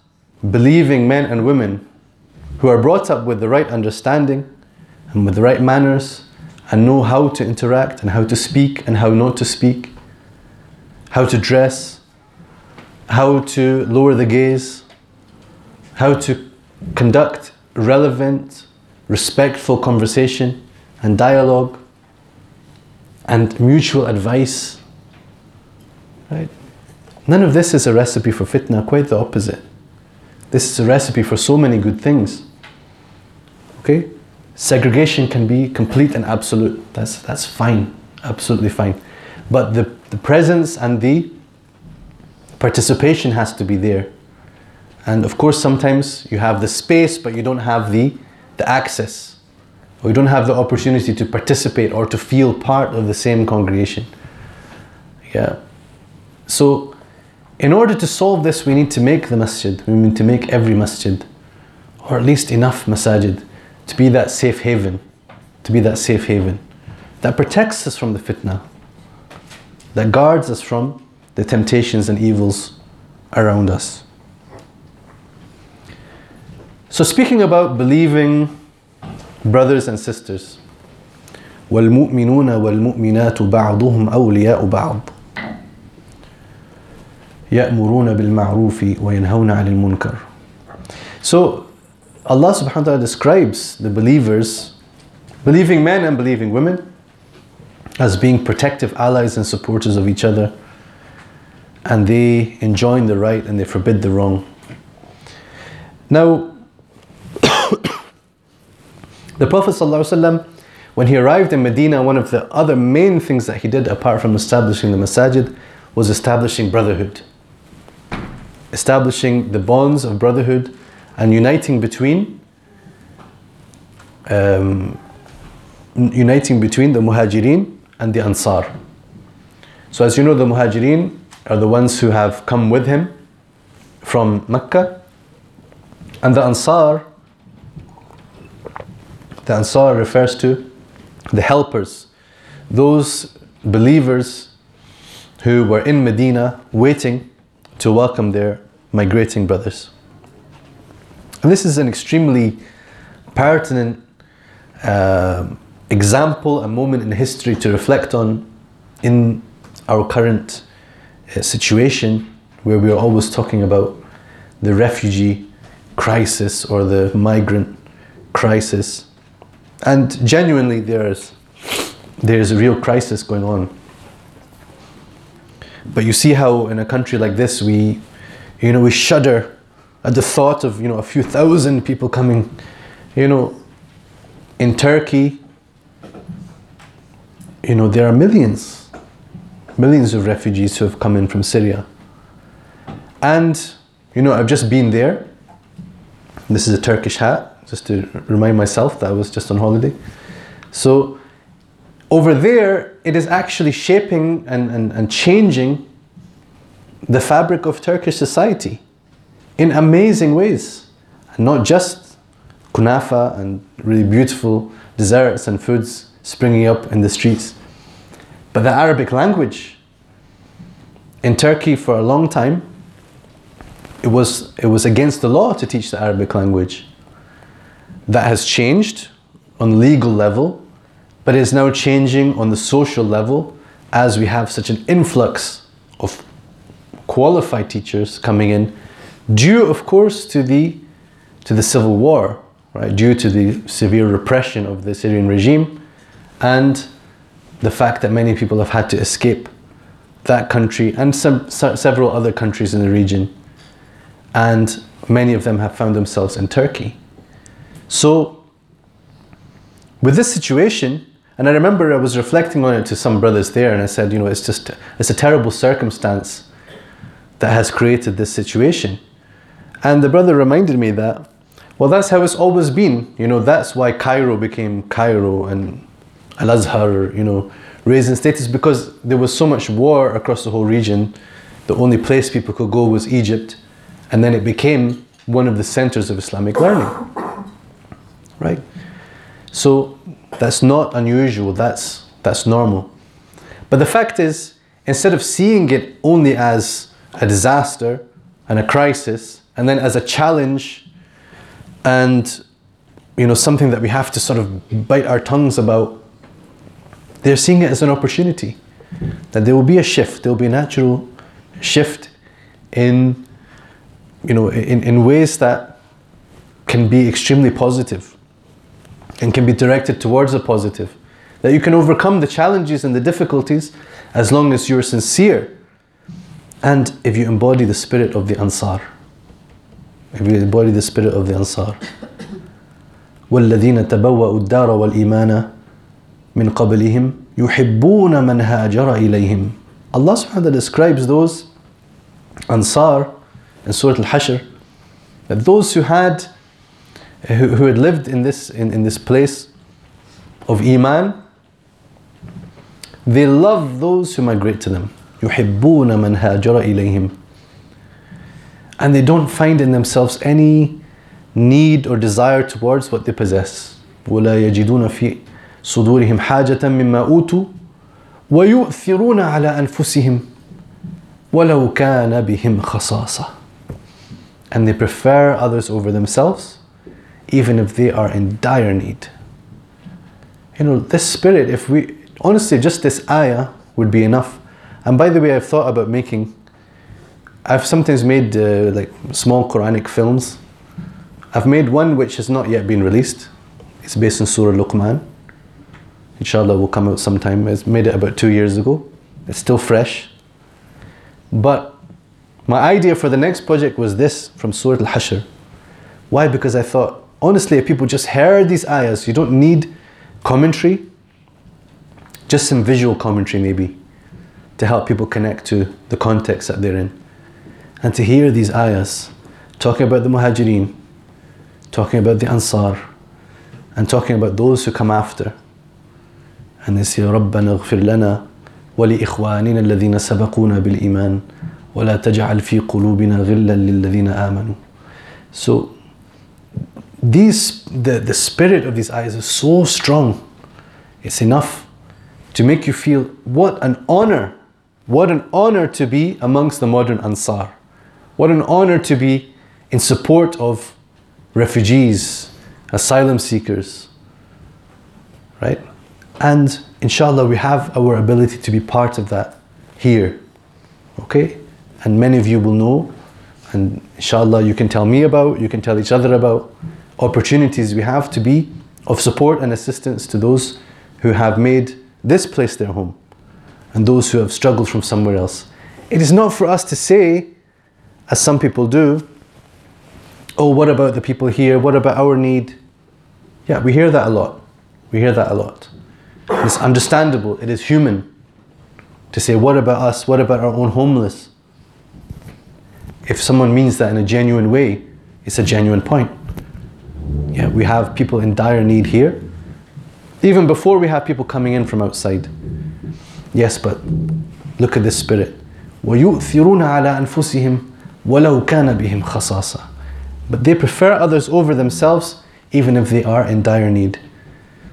believing men and women who are brought up with the right understanding and with the right manners and know how to interact and how to speak and how not to speak, how to dress, how to lower the gaze, how to conduct relevant, respectful conversation and dialogue and mutual advice. Right? None of this is a recipe for fitna, quite the opposite. This is a recipe for so many good things. Okay? Segregation can be complete and absolute. That's, that's fine, absolutely fine. But the, the presence and the participation has to be there. And of course, sometimes you have the space, but you don't have the, the access, or you don't have the opportunity to participate or to feel part of the same congregation. Yeah. So, in order to solve this, we need to make the masjid, we need to make every masjid, or at least enough masajid, to be that safe haven, to be that safe haven that protects us from the fitna, that guards us from the temptations and evils around us. So, speaking about believing brothers and sisters, والمؤمنون والمؤمنات بعضهم أولياء بعض يأمرون بالمعروف وينهون عن المنكر So Allah subhanahu wa ta'ala describes the believers, believing men and believing women, as being protective allies and supporters of each other. And they enjoin the right and they forbid the wrong. Now, the Prophet ﷺ, when he arrived in Medina, one of the other main things that he did, apart from establishing the masajid, was establishing brotherhood. Establishing the bonds of brotherhood and uniting between um, uniting between the muhajirin and the ansar. So as you know, the muhajirin are the ones who have come with him from Mecca, and the ansar, the ansar refers to the helpers, those believers who were in Medina waiting to welcome their migrating brothers. And this is an extremely pertinent uh, example, a moment in history to reflect on in our current uh, situation where we are always talking about the refugee crisis or the migrant crisis. And genuinely, there's, there's a real crisis going on. But you see how in a country like this, we, you know, we shudder at the thought of you know a few thousand people coming you know in turkey. You know there are millions millions of refugees who have come in from syria. And you know i've just been there. This is a turkish hat just to remind myself that i was just on holiday. So over there it is actually shaping and, and, and changing the fabric of turkish society in amazing ways. And not just kunafa and really beautiful desserts and foods springing up in the streets, but the Arabic language. In Turkey, for a long time, it was, it was against the law to teach the Arabic language. That has changed on legal level, but is now changing on the social level as we have such an influx of qualified teachers coming in due of course to the to the civil war right due to the severe repression of the syrian regime and the fact that many people have had to escape that country and some several other countries in the region. And many of them have found themselves in turkey. So with this situation and i remember i was reflecting on it to some brothers there and i said you know it's just it's a terrible circumstance that has created this situation and the brother reminded me that, well, that's how it's always been. You know, that's why Cairo became Cairo and Al Azhar, you know, raising status because there was so much war across the whole region. The only place people could go was Egypt. And then it became one of the centers of Islamic learning. Right? So that's not unusual, that's, that's normal. But the fact is, instead of seeing it only as a disaster and a crisis, and then as a challenge and you know something that we have to sort of bite our tongues about they're seeing it as an opportunity. That there will be a shift. There will be a natural shift in you know in, in ways that can be extremely positive and can be directed towards a positive that you can overcome the challenges and the difficulties as long as you're sincere and if you embody the spirit of the ansar if we embody the spirit of the Ansar. والذين تبوأوا الدار والإيمان من قبلهم يحبون من هاجر إليهم Allah subhanahu wa ta'ala describes those Ansar in Surah Al-Hashr that those who had who, who had lived in this in, in this place of Iman they love those who migrate to them يحبون من هاجر إليهم and they don't find in themselves any need or desire towards what they possess ولا يجدون في صدورهم حاجة مما أوتوا ويؤثرون على أنفسهم ولو كان بهم خصاصة and they prefer others over themselves even if they are in dire need. You know this spirit if we honestly just this ayah would be enough. And by the way I've thought about making I've sometimes made uh, like small Quranic films. I've made one which has not yet been released. It's based on Surah Luqman. Inshallah will come out sometime. I made it about two years ago. It's still fresh. But my idea for the next project was this from Surah Al-Hashr. Why? Because I thought, honestly, if people just heard these ayahs, you don't need commentary, just some visual commentary maybe, to help people connect to the context that they're in. And to hear these ayahs talking about the Muhajirin, talking about the Ansar, and talking about those who come after. And they say, رَبَّنَا اغْفِرْ لَنَا ولإخواننا الذين سبقونا بالإيمان ولا تجعل في قلوبنا غلا للذين آمنوا So these, the, the spirit of these ayahs is so strong. It's enough to make you feel what an honor, what an honor to be amongst the modern Ansar. What an honor to be in support of refugees, asylum seekers, right? And inshallah, we have our ability to be part of that here. Okay? And many of you will know, and inshallah, you can tell me about, you can tell each other about opportunities we have to be of support and assistance to those who have made this place their home and those who have struggled from somewhere else. It is not for us to say, as some people do, oh, what about the people here? What about our need? Yeah, we hear that a lot. We hear that a lot. It's understandable, it is human to say, What about us? What about our own homeless? If someone means that in a genuine way, it's a genuine point. Yeah, we have people in dire need here, even before we have people coming in from outside. Yes, but look at this spirit. وَيُؤْثِرُونَ عَلَىٰ أَنفُسِهِمْ وَلَوْ كَانَ بِهِمْ خَصَاصَةً But they prefer others over themselves, even if they are in dire need.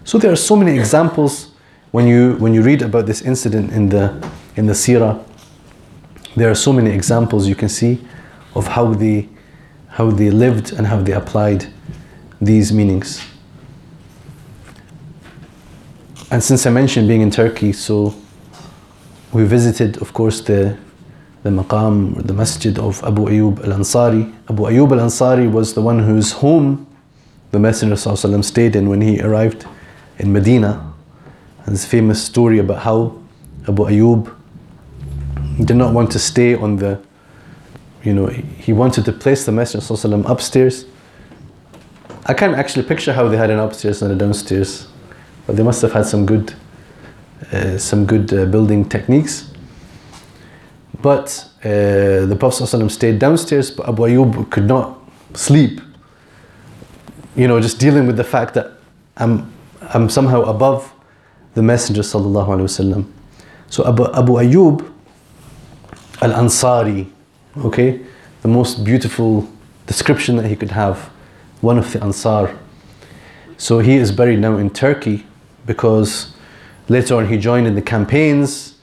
So there are so many examples when you when you read about this incident in the in the seerah. There are so many examples you can see of how they how they lived and how they applied these meanings. And since I mentioned being in Turkey, so we visited, of course, the the maqam, the masjid of Abu Ayyub al-Ansari. Abu Ayyub al-Ansari was the one whose home the Messenger ﷺ stayed in when he arrived in Medina. And this famous story about how Abu Ayyub did not want to stay on the, you know, he wanted to place the Messenger ﷺ upstairs. I can't actually picture how they had an upstairs and a downstairs, but they must have had some good, uh, some good uh, building techniques. But uh, the Prophet stayed downstairs, but Abu Ayyub could not sleep. You know, just dealing with the fact that I'm I'm somehow above the Messenger sallallahu alaihi wasallam. So Abu, Abu Ayyub al-Ansari, okay, the most beautiful description that he could have, one of the Ansar. So he is buried now in Turkey because later on he joined in the campaigns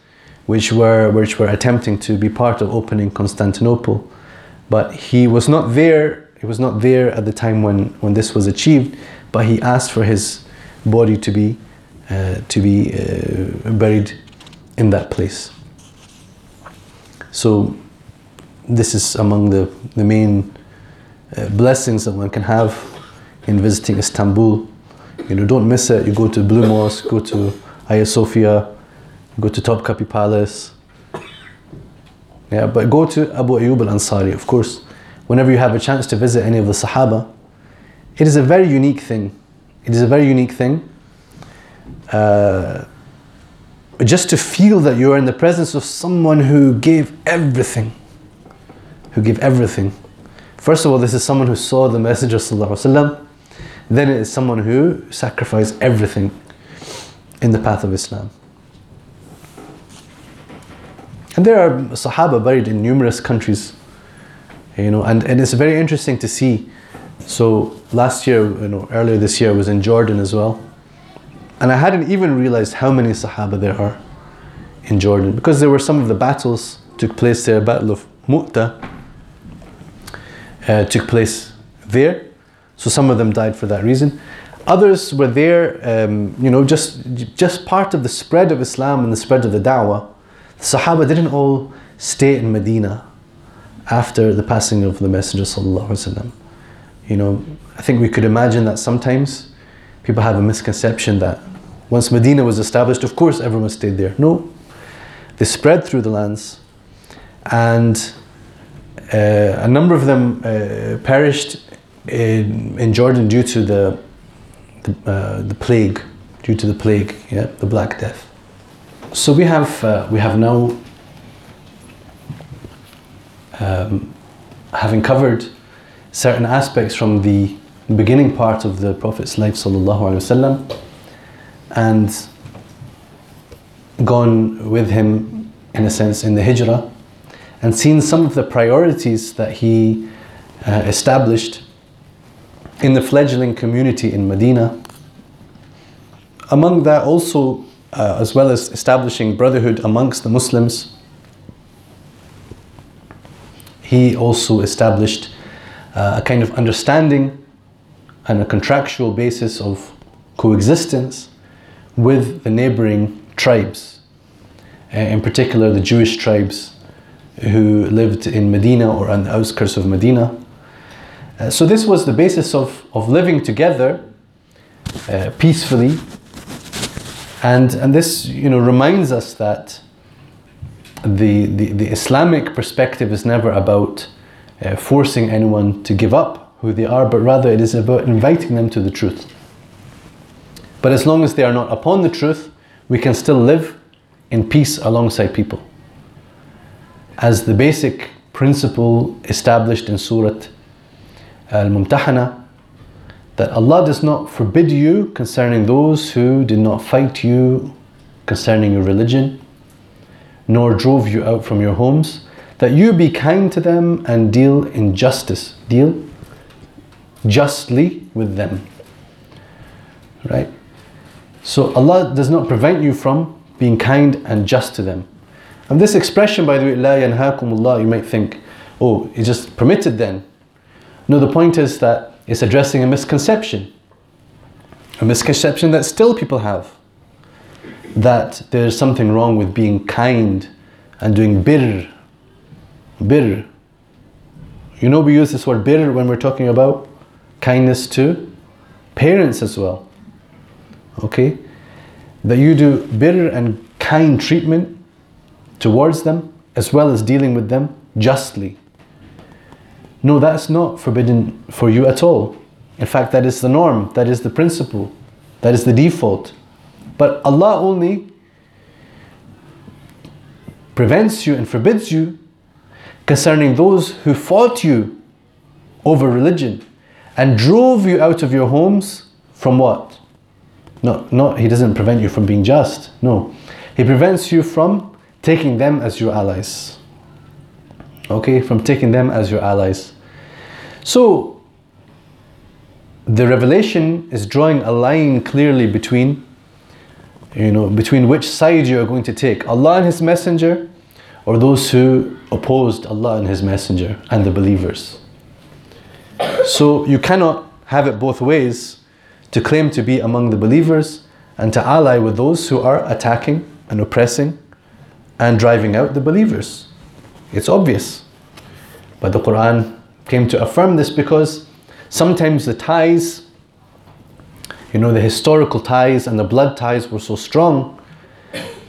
which were which were attempting to be part of opening Constantinople, but he was not there. He was not there at the time when when this was achieved. But he asked for his body to be uh, to be uh, buried in that place. So this is among the the main uh, blessings that one can have in visiting Istanbul. You know, don't miss it. You go to Blue Mosque, go to Hagia Sophia, go to Topkapi Palace. Yeah, but go to Abu Ayyub al-Ansari, of course. Whenever you have a chance to visit any of the Sahaba, it is a very unique thing. It is a very unique thing. Uh, just to feel that you are in the presence of someone who gave everything. Who gave everything. First of all, this is someone who saw the Messenger. ﷺ. Then it is someone who sacrificed everything in the path of Islam. And there are Sahaba buried in numerous countries, you know, and, and it's very interesting to see. So last year, you know, earlier this year, I was in Jordan as well, and I hadn't even realized how many Sahaba there are in Jordan because there were some of the battles took place there. Battle of Mu'ta uh, took place there, so some of them died for that reason. Others were there, um, you know, just just part of the spread of Islam and the spread of the Dawah the Sahaba didn't all stay in Medina after the passing of the Messenger sallallahu You know, I think we could imagine that sometimes people have a misconception that once Medina was established, of course everyone stayed there. No, they spread through the lands, and a number of them uh, perished in, in Jordan due to the the, uh, the plague, due to the plague, yeah, the Black Death. So we have uh, we have now, um, having covered certain aspects from the beginning part of the Prophet's life, sallallahu alaihi wasallam, and gone with him, in a sense, in the hijrah, and seen some of the priorities that he uh, established in the fledgling community in Medina. Among that, also uh, as well as establishing brotherhood amongst the Muslims, he also established uh, a kind of understanding and a contractual basis of coexistence with the neighboring tribes, uh, in particular the Jewish tribes who lived in Medina or on the outskirts of Medina. Uh, so, this was the basis of, of living together uh, peacefully and, and this you know, reminds us that the, the, the Islamic perspective is never about uh, forcing anyone to give up who they are, but rather it is about inviting them to the truth. But as long as they are not upon the truth, we can still live in peace alongside people. As the basic principle established in Surah Al Mumtahana, that Allah does not forbid you concerning those who did not fight you concerning your religion, nor drove you out from your homes, that you be kind to them and deal in justice, deal justly with them. Right? So Allah does not prevent you from being kind and just to them. And this expression, by the way, La yanhaakum you might think, oh, it's just permitted then. No, the point is that it's addressing a misconception. A misconception that still people have. That there's something wrong with being kind and doing birr. Birr. You know, we use this word birr when we're talking about kindness to parents as well. Okay? That you do birr and kind treatment towards them as well as dealing with them justly. No, that's not forbidden for you at all. In fact, that is the norm, that is the principle, that is the default. But Allah only prevents you and forbids you concerning those who fought you over religion and drove you out of your homes from what? No, no, He doesn't prevent you from being just. No. He prevents you from taking them as your allies. Okay, from taking them as your allies. So, the revelation is drawing a line clearly between, you know, between which side you are going to take Allah and His Messenger, or those who opposed Allah and His Messenger and the believers. So, you cannot have it both ways to claim to be among the believers and to ally with those who are attacking and oppressing and driving out the believers. It's obvious. But the Quran came to affirm this because sometimes the ties, you know, the historical ties and the blood ties were so strong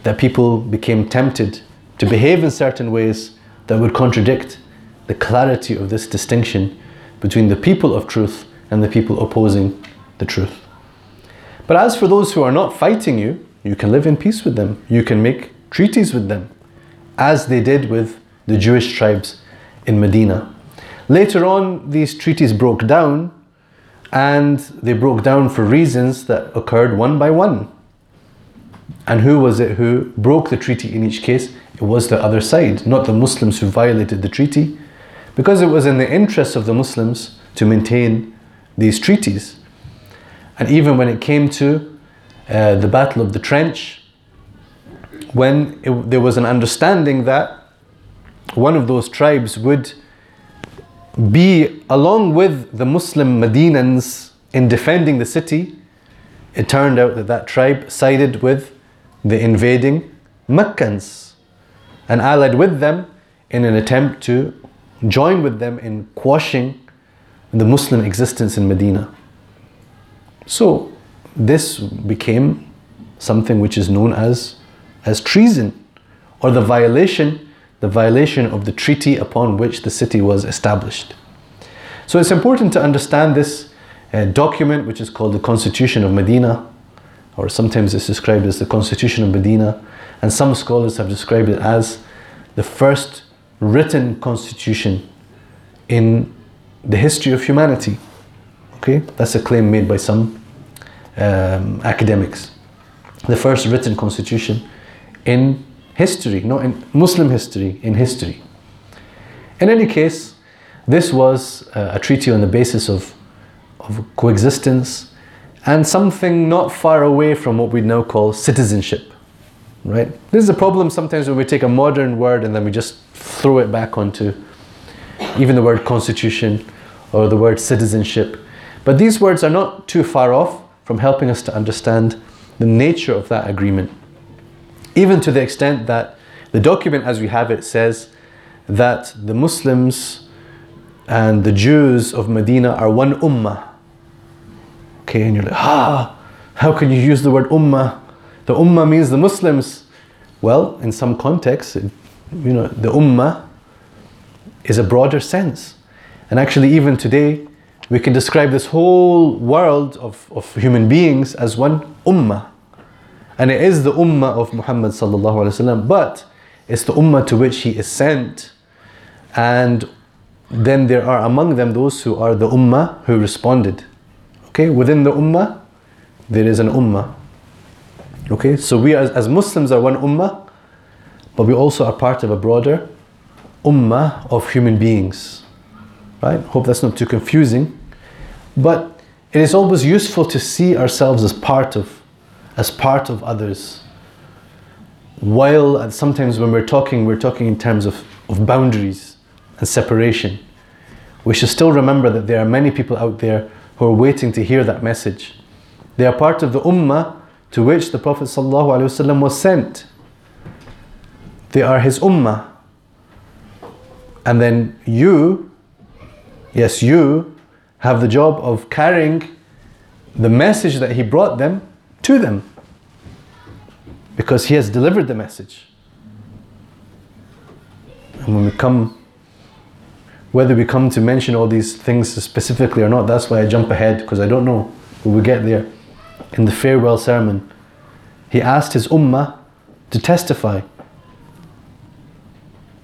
that people became tempted to behave in certain ways that would contradict the clarity of this distinction between the people of truth and the people opposing the truth. But as for those who are not fighting you, you can live in peace with them. You can make treaties with them, as they did with the Jewish tribes in Medina. Later on, these treaties broke down, and they broke down for reasons that occurred one by one. And who was it who broke the treaty in each case? It was the other side, not the Muslims who violated the treaty, because it was in the interest of the Muslims to maintain these treaties. And even when it came to uh, the Battle of the Trench, when it, there was an understanding that one of those tribes would be along with the Muslim Medinans in defending the city, it turned out that that tribe sided with the invading Meccans and allied with them in an attempt to join with them in quashing the Muslim existence in Medina. So this became something which is known as, as treason or the violation, the violation of the treaty upon which the city was established. So it's important to understand this uh, document which is called the Constitution of Medina or sometimes it's described as the Constitution of Medina and some scholars have described it as the first written constitution in the history of humanity. Okay, that's a claim made by some um, academics. The first written constitution in history, not in Muslim history, in history. In any case, this was uh, a treaty on the basis of, of coexistence and something not far away from what we now call citizenship. Right? This is a problem sometimes when we take a modern word and then we just throw it back onto even the word constitution or the word citizenship. But these words are not too far off from helping us to understand the nature of that agreement. Even to the extent that the document as we have it says that the Muslims and the Jews of Medina are one ummah. Okay, and you're like, ah, how can you use the word ummah? The ummah means the Muslims. Well, in some contexts, you know, the ummah is a broader sense. And actually, even today, we can describe this whole world of, of human beings as one ummah. And it is the ummah of Muhammad sallallahu alaihi wasallam, but it's the ummah to which he is sent. And then there are among them those who are the ummah who responded. Okay, within the ummah, there is an ummah. Okay, so we as, as Muslims are one ummah, but we also are part of a broader ummah of human beings. Right? Hope that's not too confusing. But it is always useful to see ourselves as part of as part of others. While sometimes when we're talking, we're talking in terms of, of boundaries and separation. We should still remember that there are many people out there who are waiting to hear that message. They are part of the ummah to which the Prophet ﷺ was sent. They are his ummah. And then you, yes, you have the job of carrying the message that he brought them to them. Because he has delivered the message. And when we come, whether we come to mention all these things specifically or not, that's why I jump ahead, because I don't know. But we get there. In the farewell sermon, he asked his ummah to testify.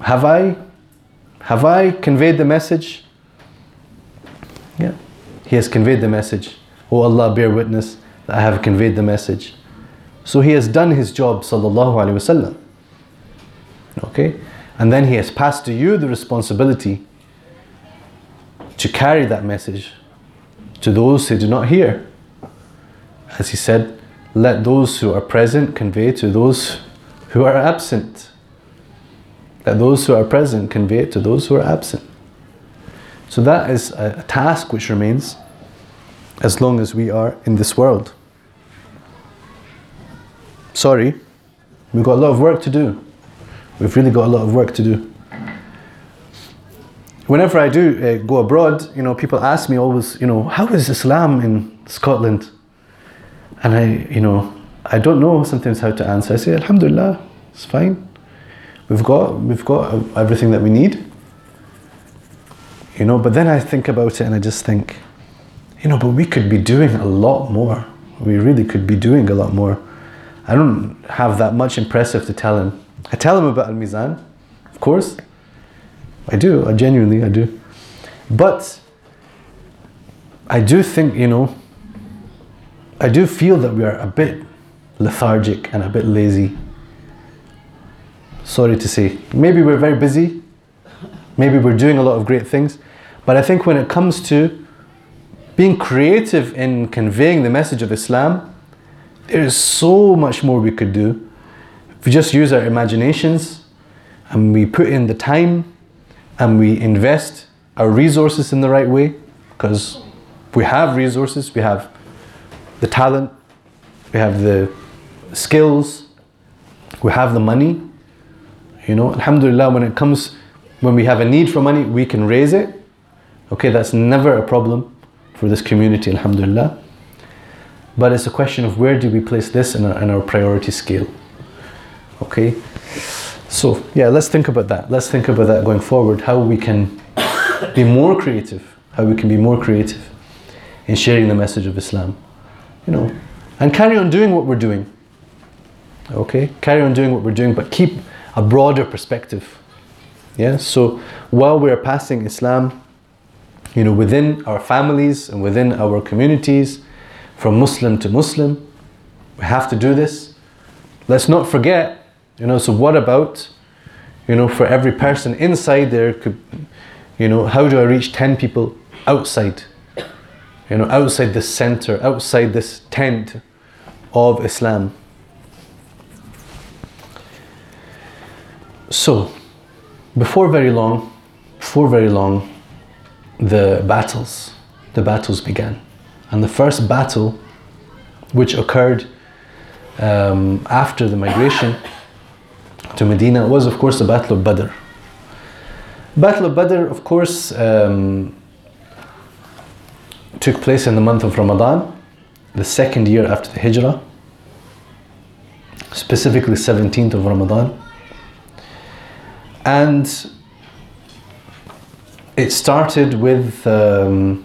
Have I have I conveyed the message? Yeah. He has conveyed the message. Oh Allah, bear witness I have conveyed the message. So he has done his job, sallallahu alaihi wasallam. Okay? And then he has passed to you the responsibility to carry that message to those who do not hear. As he said, let those who are present convey to those who are absent. Let those who are present convey to those who are absent. So that is a task which remains as long as we are in this world. Sorry, we've got a lot of work to do. We've really got a lot of work to do. Whenever I do uh, go abroad, you know, people ask me always, you know, how is Islam in Scotland? And I, you know, I don't know sometimes how to answer. I say, Alhamdulillah, it's fine. We've got, we've got everything that we need. You know, but then I think about it and I just think, you know, but we could be doing a lot more. We really could be doing a lot more. I don't have that much impressive to tell him. I tell him about Al Mizan, of course. I do, I genuinely, I do. But I do think, you know, I do feel that we are a bit lethargic and a bit lazy. Sorry to say. Maybe we're very busy. Maybe we're doing a lot of great things. But I think when it comes to being creative in conveying the message of Islam, there is so much more we could do. If we just use our imaginations and we put in the time and we invest our resources in the right way, because we have resources, we have the talent, we have the skills, we have the money. You know, Alhamdulillah, when it comes, when we have a need for money, we can raise it. Okay, that's never a problem for this community, Alhamdulillah. But it's a question of where do we place this in our, in our priority scale. Okay, so yeah, let's think about that. Let's think about that going forward, how we can be more creative, how we can be more creative in sharing the message of Islam. You know, and carry on doing what we're doing. Okay, carry on doing what we're doing, but keep a broader perspective. Yeah, so while we're passing Islam, you know, within our families and within our communities, from Muslim to Muslim, we have to do this. Let's not forget, you know, so what about, you know, for every person inside there could, you know, how do I reach 10 people outside? You know, outside this center, outside this tent of Islam. So, before very long, before very long, the battles, the battles began. And the first battle, which occurred um, after the migration to Medina, was of course the Battle of Badr. Battle of Badr, of course, um, took place in the month of Ramadan, the second year after the Hijrah, specifically 17th of Ramadan. And it started with um,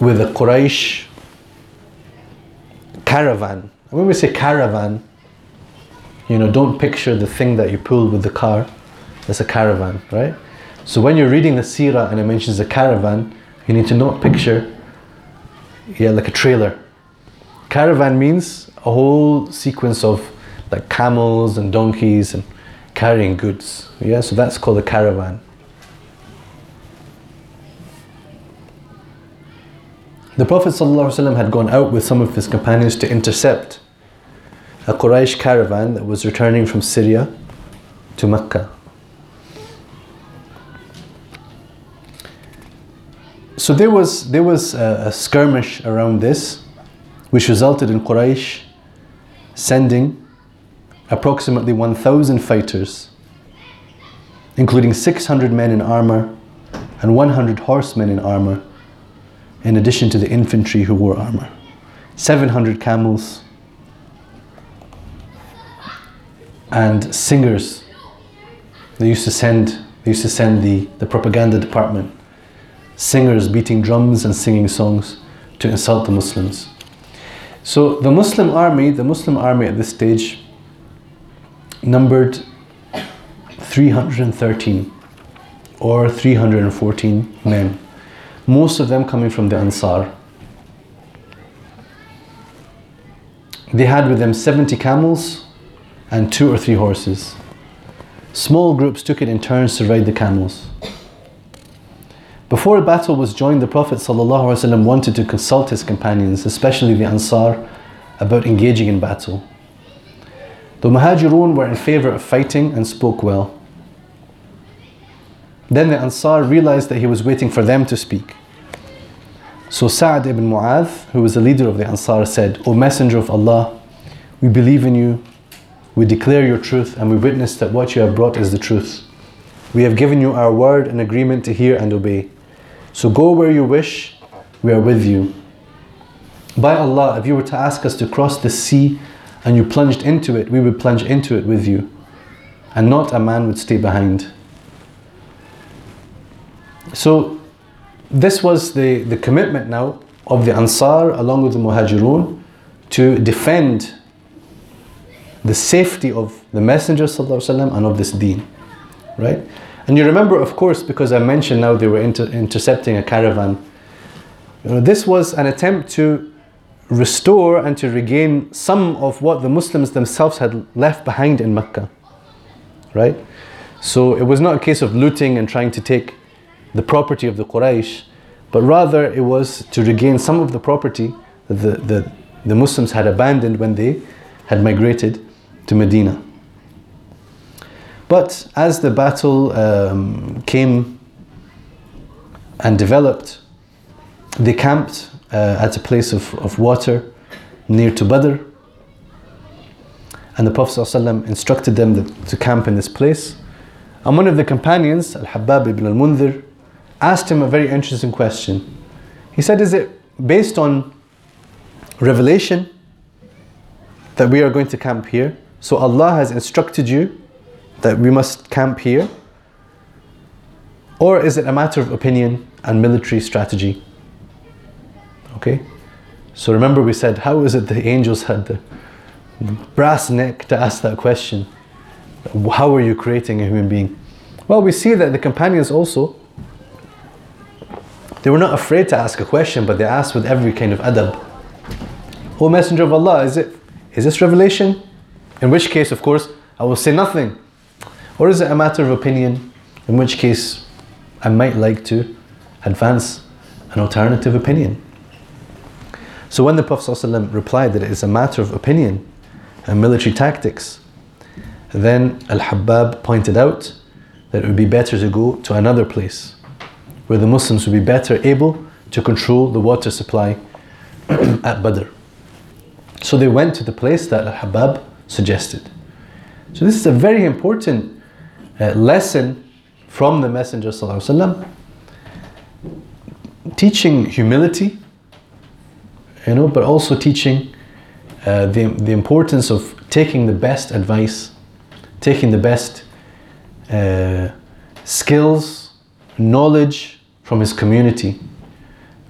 with the Quraysh caravan. When we say caravan, you know, don't picture the thing that you pull with the car. That's a caravan, right? So when you're reading the seerah and it mentions a caravan, you need to not picture, yeah, like a trailer. Caravan means a whole sequence of like camels and donkeys and carrying goods. Yeah, so that's called a caravan. The Prophet ﷺ had gone out with some of his companions to intercept a Quraysh caravan that was returning from Syria to Mecca. So there was, there was a, a skirmish around this, which resulted in Quraysh sending approximately 1,000 fighters, including 600 men in armor and 100 horsemen in armor in addition to the infantry who wore armor. 700 camels and singers. They used to send, they used to send the, the propaganda department singers beating drums and singing songs to insult the Muslims. So the Muslim army, the Muslim army at this stage numbered 313 or 314 men most of them coming from the Ansar. They had with them 70 camels and two or three horses. Small groups took it in turns to ride the camels. Before a battle was joined, the Prophet ﷺ wanted to consult his companions, especially the Ansar, about engaging in battle. The Muhajirun were in favor of fighting and spoke well. Then the Ansar realized that he was waiting for them to speak. So Sa'd ibn Mu'adh, who was the leader of the Ansar, said, O Messenger of Allah, we believe in you, we declare your truth, and we witness that what you have brought is the truth. We have given you our word and agreement to hear and obey. So go where you wish, we are with you. By Allah, if you were to ask us to cross the sea and you plunged into it, we would plunge into it with you, and not a man would stay behind. So this was the, the commitment now of the Ansar along with the Muhajirun to defend the safety of the Messenger ﷺ and of this deen. Right? And you remember, of course, because I mentioned now they were inter- intercepting a caravan. You know, this was an attempt to restore and to regain some of what the Muslims themselves had left behind in Mecca. Right? So it was not a case of looting and trying to take the property of the Quraysh, but rather it was to regain some of the property that the, the, the Muslims had abandoned when they had migrated to Medina. But as the battle um, came and developed, they camped uh, at a place of, of water near to Badr. And the Prophet ﷺ instructed them that, to camp in this place. And one of the companions, Al Habab ibn al Mundhir, asked him a very interesting question. He said, Is it based on revelation that we are going to camp here? So Allah has instructed you that we must camp here? Or is it a matter of opinion and military strategy? Okay? So remember, we said, how is it the angels had the brass neck to ask that question? How are you creating a human being? Well, we see that the companions also, they were not afraid to ask a question, but they asked with every kind of adab. O Messenger of Allah, is it is this revelation? In which case, of course, I will say nothing. Or is it a matter of opinion? In which case, I might like to advance an alternative opinion. So when the Prophet ﷺ replied that it is a matter of opinion and military tactics, then Al Habab pointed out that it would be better to go to another place where the Muslims would be better able to control the water supply at Badr. So they went to the place that Al Habab suggested. So this is a very important uh, lesson from the Messenger ﷺ, teaching humility, you know, but also teaching uh, the, the importance of taking the best advice, taking the best uh, skills, knowledge from his community,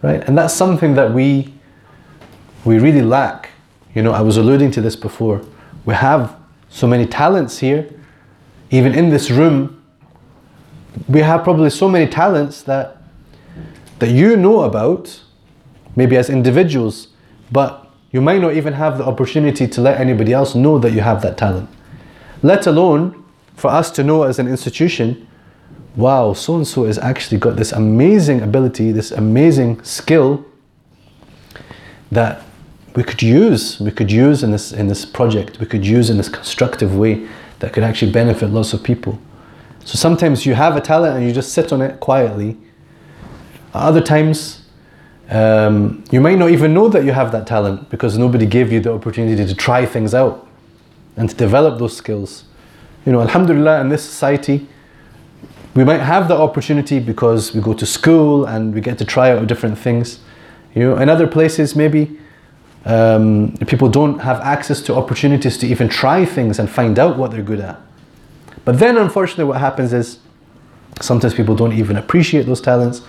right? And that's something that we we really lack. You know, I was alluding to this before. We have so many talents here, even in this room. We have probably so many talents that that you know about, maybe as individuals, but you might not even have the opportunity to let anybody else know that you have that talent. Let alone for us to know as an institution, wow, so and so has actually got this amazing ability, this amazing skill that we could use, we could use in this in this project, we could use in this constructive way that could actually benefit lots of people. So sometimes you have a talent and you just sit on it quietly. Other times, um, you might not even know that you have that talent because nobody gave you the opportunity to try things out and to develop those skills. You know, Alhamdulillah, in this society, we might have the opportunity because we go to school and we get to try out different things. You know, in other places, maybe um, people don't have access to opportunities to even try things and find out what they're good at. But then, unfortunately, what happens is sometimes people don't even appreciate those talents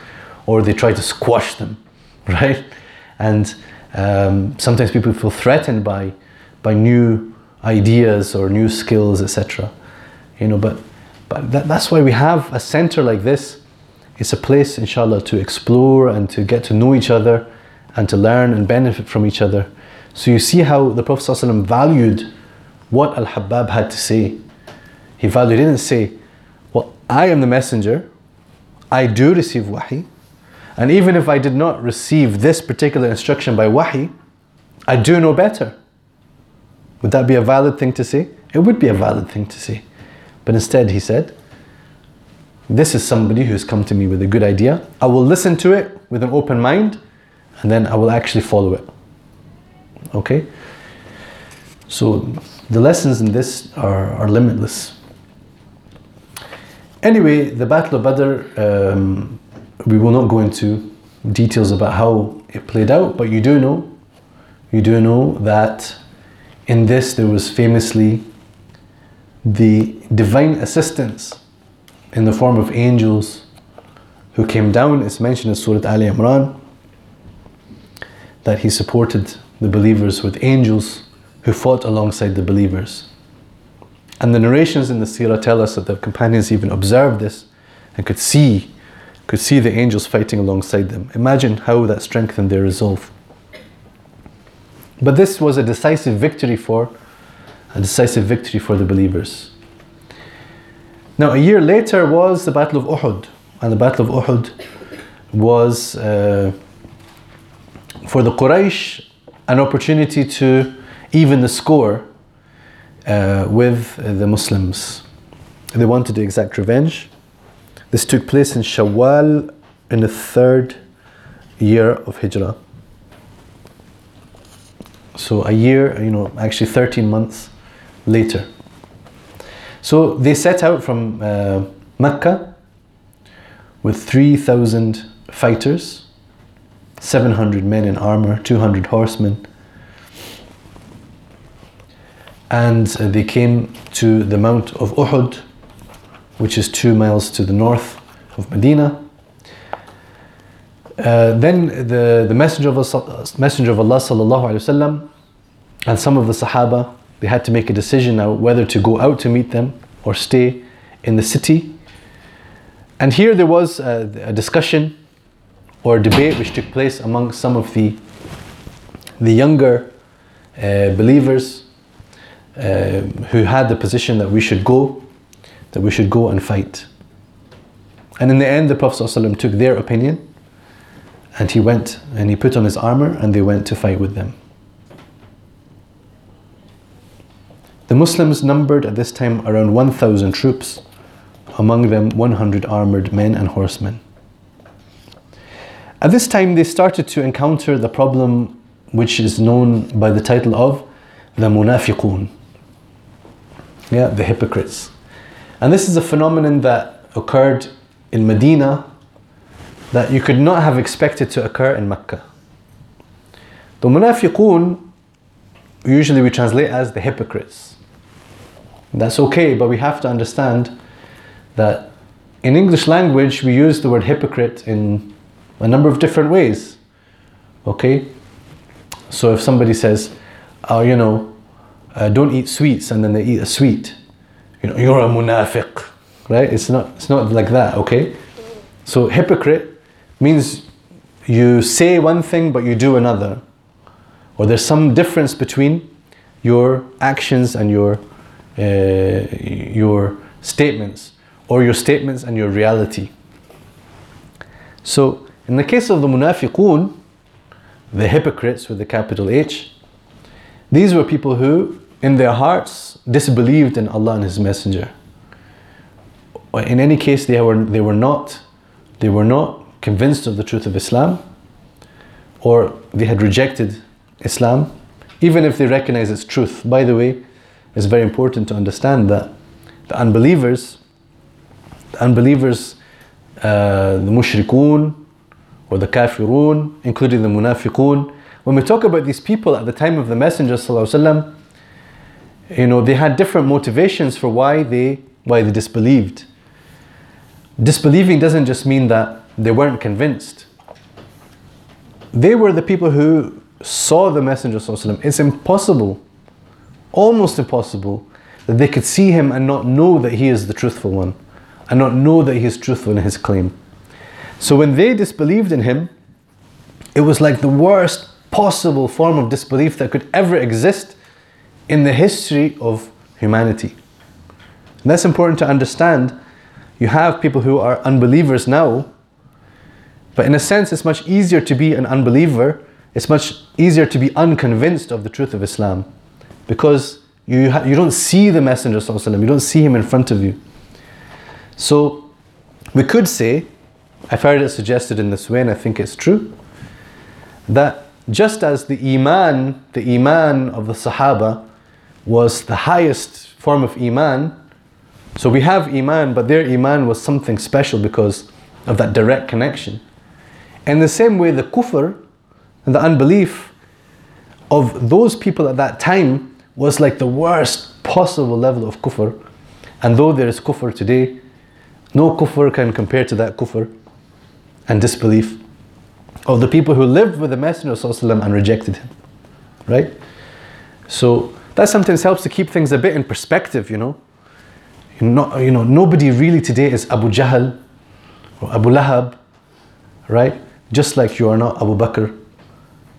or they try to squash them, right? And um, sometimes people feel threatened by, by new ideas or new skills, etc. You know, but, but that, that's why we have a center like this. It's a place, inshallah, to explore and to get to know each other and to learn and benefit from each other. So you see how the Prophet ﷺ valued what Al Habab had to say. He valued, he didn't say, Well, I am the messenger, I do receive wahi, and even if I did not receive this particular instruction by wahi, I do know better. Would that be a valid thing to say? It would be a valid thing to say. But instead, he said, This is somebody who's come to me with a good idea. I will listen to it with an open mind and then I will actually follow it. Okay? So the lessons in this are, are limitless. Anyway, the Battle of Badr, um, we will not go into details about how it played out, but you do know, you do know that in this there was famously the divine assistance in the form of angels who came down. It's mentioned in Surah Al Imran that he supported the believers with angels who fought alongside the believers. And the narrations in the seerah tell us that the companions even observed this and could see, could see the angels fighting alongside them. Imagine how that strengthened their resolve. But this was a decisive victory for a decisive victory for the believers. Now, a year later was the Battle of Uhud, and the Battle of Uhud was uh, for the Quraysh an opportunity to even the score uh, with the Muslims. They wanted to exact revenge. This took place in Shawwal in the third year of Hijrah. So a year, you know, actually 13 months later. So they set out from uh, Mecca with 3,000 fighters, 700 men in armor, 200 horsemen. And uh, they came to the Mount of Uhud, which is two miles to the north of Medina. Uh, then the, the Messenger of Allah, Messenger of Allah wasallam and some of the Sahaba they had to make a decision now whether to go out to meet them or stay in the city. And here there was a, a discussion or a debate which took place among some of the the younger uh, believers uh, who had the position that we should go, that we should go and fight. And in the end, the Prophet ﷺ took their opinion and he went and he put on his armor and they went to fight with them. The Muslims numbered at this time around 1,000 troops, among them 100 armored men and horsemen. At this time, they started to encounter the problem which is known by the title of the munafiqun. Yeah, the hypocrites. And this is a phenomenon that occurred in Medina that you could not have expected to occur in Mecca. The munafiqun, usually we translate as the hypocrites. That's okay, but we have to understand that in English language we use the word hypocrite in a number of different ways. Okay? So if somebody says, oh, you know, uh, don't eat sweets and then they eat a sweet, you know, you're a munafiq, right? It's not, it's not like that, okay? So hypocrite means you say one thing but you do another. Or there's some difference between your actions and your uh, your statements or your statements and your reality. So, in the case of the munafiqun, the hypocrites with the capital H, these were people who, in their hearts, disbelieved in Allah and His Messenger. In any case, they were, they were not they were not convinced of the truth of Islam, or they had rejected Islam, even if they recognize its truth. By the way, it's very important to understand that the unbelievers, the unbelievers, uh, the mushrikun or the kafirun, including the munafiqun, when we talk about these people at the time of the Messenger وسلم, you know, they had different motivations for why they why they disbelieved. Disbelieving doesn't just mean that they weren't convinced. They were the people who saw the Messenger. وسلم. It's impossible almost impossible that they could see him and not know that he is the truthful one and not know that he is truthful in his claim. So when they disbelieved in him, it was like the worst possible form of disbelief that could ever exist in the history of humanity. And that's important to understand. You have people who are unbelievers now, but in a sense, it's much easier to be an unbeliever, it's much easier to be unconvinced of the truth of Islam because you, ha- you don't see the Messenger, you don't see him in front of you. So we could say, I've heard it suggested in this way, and I think it's true, that just as the Iman, the Iman of the Sahaba was the highest form of Iman, so we have Iman, but their Iman was something special because of that direct connection. In the same way, the kufr and the unbelief of those people at that time was like the worst possible level of kufr. And though there is kufr today, no kufr can compare to that kufr and disbelief of the people who lived with the Messenger and rejected him. Right? So that sometimes helps to keep things a bit in perspective, you know. not, you know, nobody really today is Abu Jahl or Abu Lahab, right? Just like you are not Abu Bakr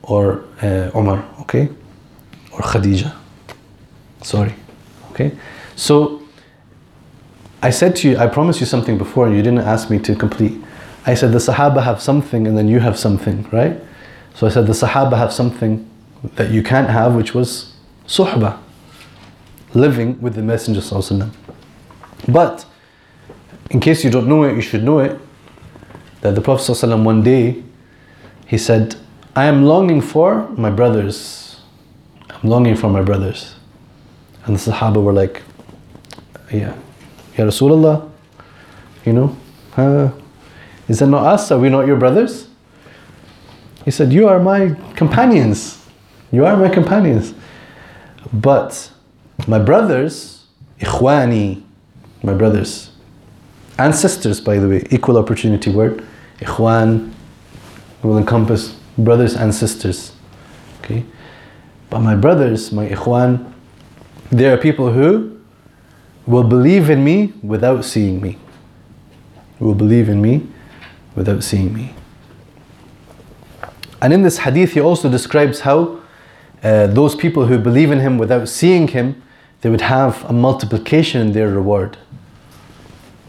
or uh, Umar, okay? Or Khadija. Sorry, okay? So I said to you, I promised you something before and you didn't ask me to complete. I said the Sahaba have something and then you have something, right? So I said the Sahaba have something that you can't have, which was suhbah, living with the Messenger. But in case you don't know it, you should know it that the Prophet one day he said, I am longing for my brothers. I'm longing for my brothers. And the Sahaba were like, Yeah, Ya Rasulullah, you know, is that not us? Are we not your brothers? He said, You are my companions. You are my companions. But my brothers, ikhwani, my brothers, and sisters, by the way, equal opportunity word, ikhwan will encompass brothers and sisters. Okay? But my brothers, my ikhwan, they are people who will believe in me without seeing me. Will believe in me without seeing me. And in this hadith, he also describes how uh, those people who believe in him without seeing him, they would have a multiplication in their reward.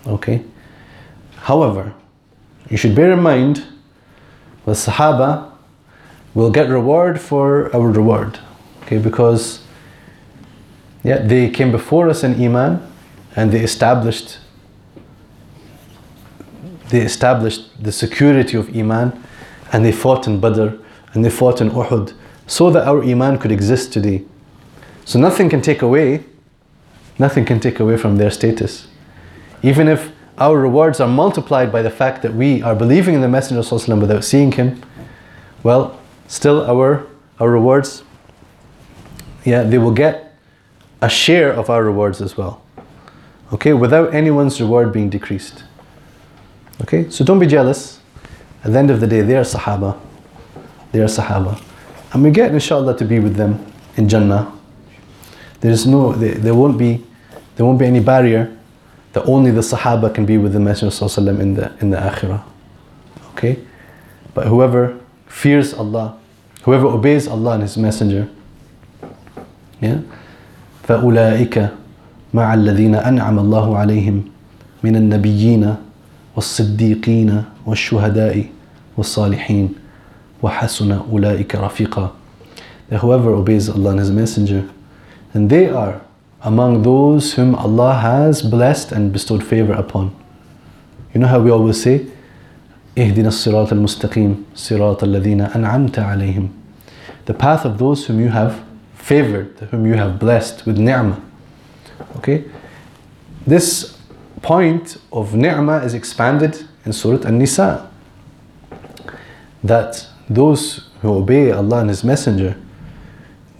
Okay? However, you should bear in mind the Sahaba will get reward for our reward. Okay, because yeah, they came before us in Iman and they established they established the security of Iman and they fought in Badr and they fought in Uhud so that our Iman could exist today. So nothing can take away, nothing can take away from their status. Even if our rewards are multiplied by the fact that we are believing in the Messenger ﷺ without seeing him, well, still our, our rewards, yeah, they will get a share of our rewards as well. Okay, without anyone's reward being decreased. Okay, so don't be jealous. At the end of the day, they are Sahaba. They are Sahaba. And we get, inshallah, to be with them in Jannah. There is no, there, there won't be, there won't be any barrier that only the Sahaba can be with the Messenger ﷺ in the in the Akhirah. Okay? But whoever fears Allah, whoever obeys Allah and His Messenger, yeah, فأولئك مع الذين أنعم الله عليهم من النبيين والصديقين والشهداء والصالحين وحسن أولئك رفيقا that whoever obeys Allah and His Messenger and they are among those whom Allah has blessed and bestowed favor upon you know how we always say اهدنا الصراط المستقيم صراط الذين أنعمت عليهم the path of those whom you have favored whom you have blessed with ni'mah. Okay? This point of ni'mah is expanded in Surah An-Nisa. That those who obey Allah and His Messenger,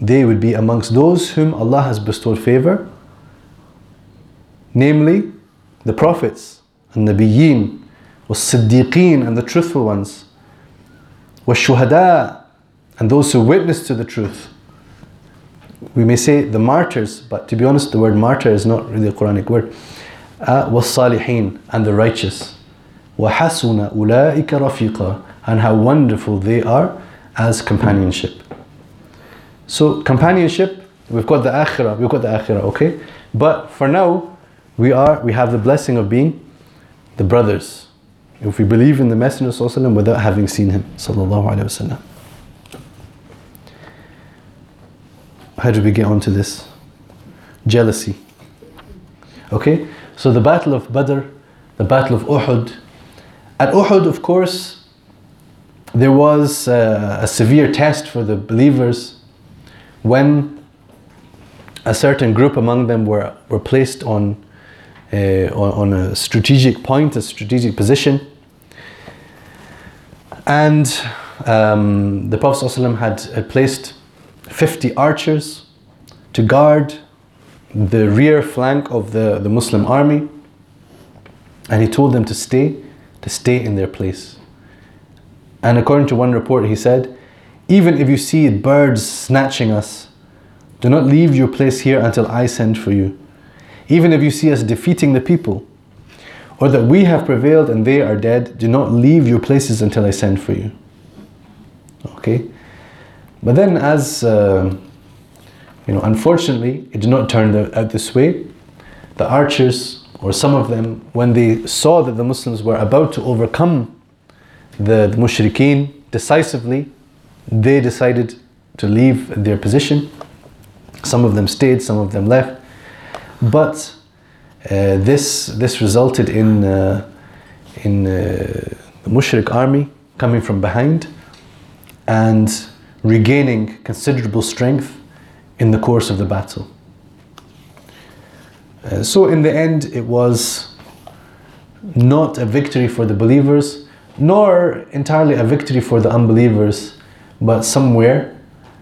they would be amongst those whom Allah has bestowed favor, namely the prophets, and Nabiyyin, was Siddiqeen and the truthful ones, Shuhada and those who witness to the truth We may say the martyrs, but to be honest, the word martyr is not really a Quranic word. Uh, was Salihin and the righteous. وَحَسُنَ أُولَٰئِكَ رَفِيقًا And how wonderful they are as companionship. So companionship, we've got the akhirah, we've got the akhirah, okay? But for now, we are we have the blessing of being the brothers. If we believe in the Messenger وسلم, without having seen him. Sallallahu Alaihi Wasallam. How did we get onto this? Jealousy. Okay? So the battle of Badr, the battle of Uhud. At Uhud, of course, there was uh, a severe test for the believers when a certain group among them were, were placed on, uh, on a strategic point, a strategic position. And um, the Prophet ﷺ had, had placed 50 archers to guard the rear flank of the, the Muslim army. And he told them to stay, to stay in their place. And according to one report, he said, Even if you see birds snatching us, do not leave your place here until I send for you. even if you see us defeating the people, or that we have prevailed and they are dead, do not leave your places until I send for you. Okay? But then, as uh, you know, unfortunately, it did not turn out this way. The archers, or some of them, when they saw that the Muslims were about to overcome the, the mushrikeen decisively, they decided to leave their position. Some of them stayed, some of them left. But uh, this, this resulted in, uh, in uh, the Mushrik army coming from behind and regaining considerable strength in the course of the battle. Uh, so, in the end, it was not a victory for the believers, nor entirely a victory for the unbelievers, but somewhere,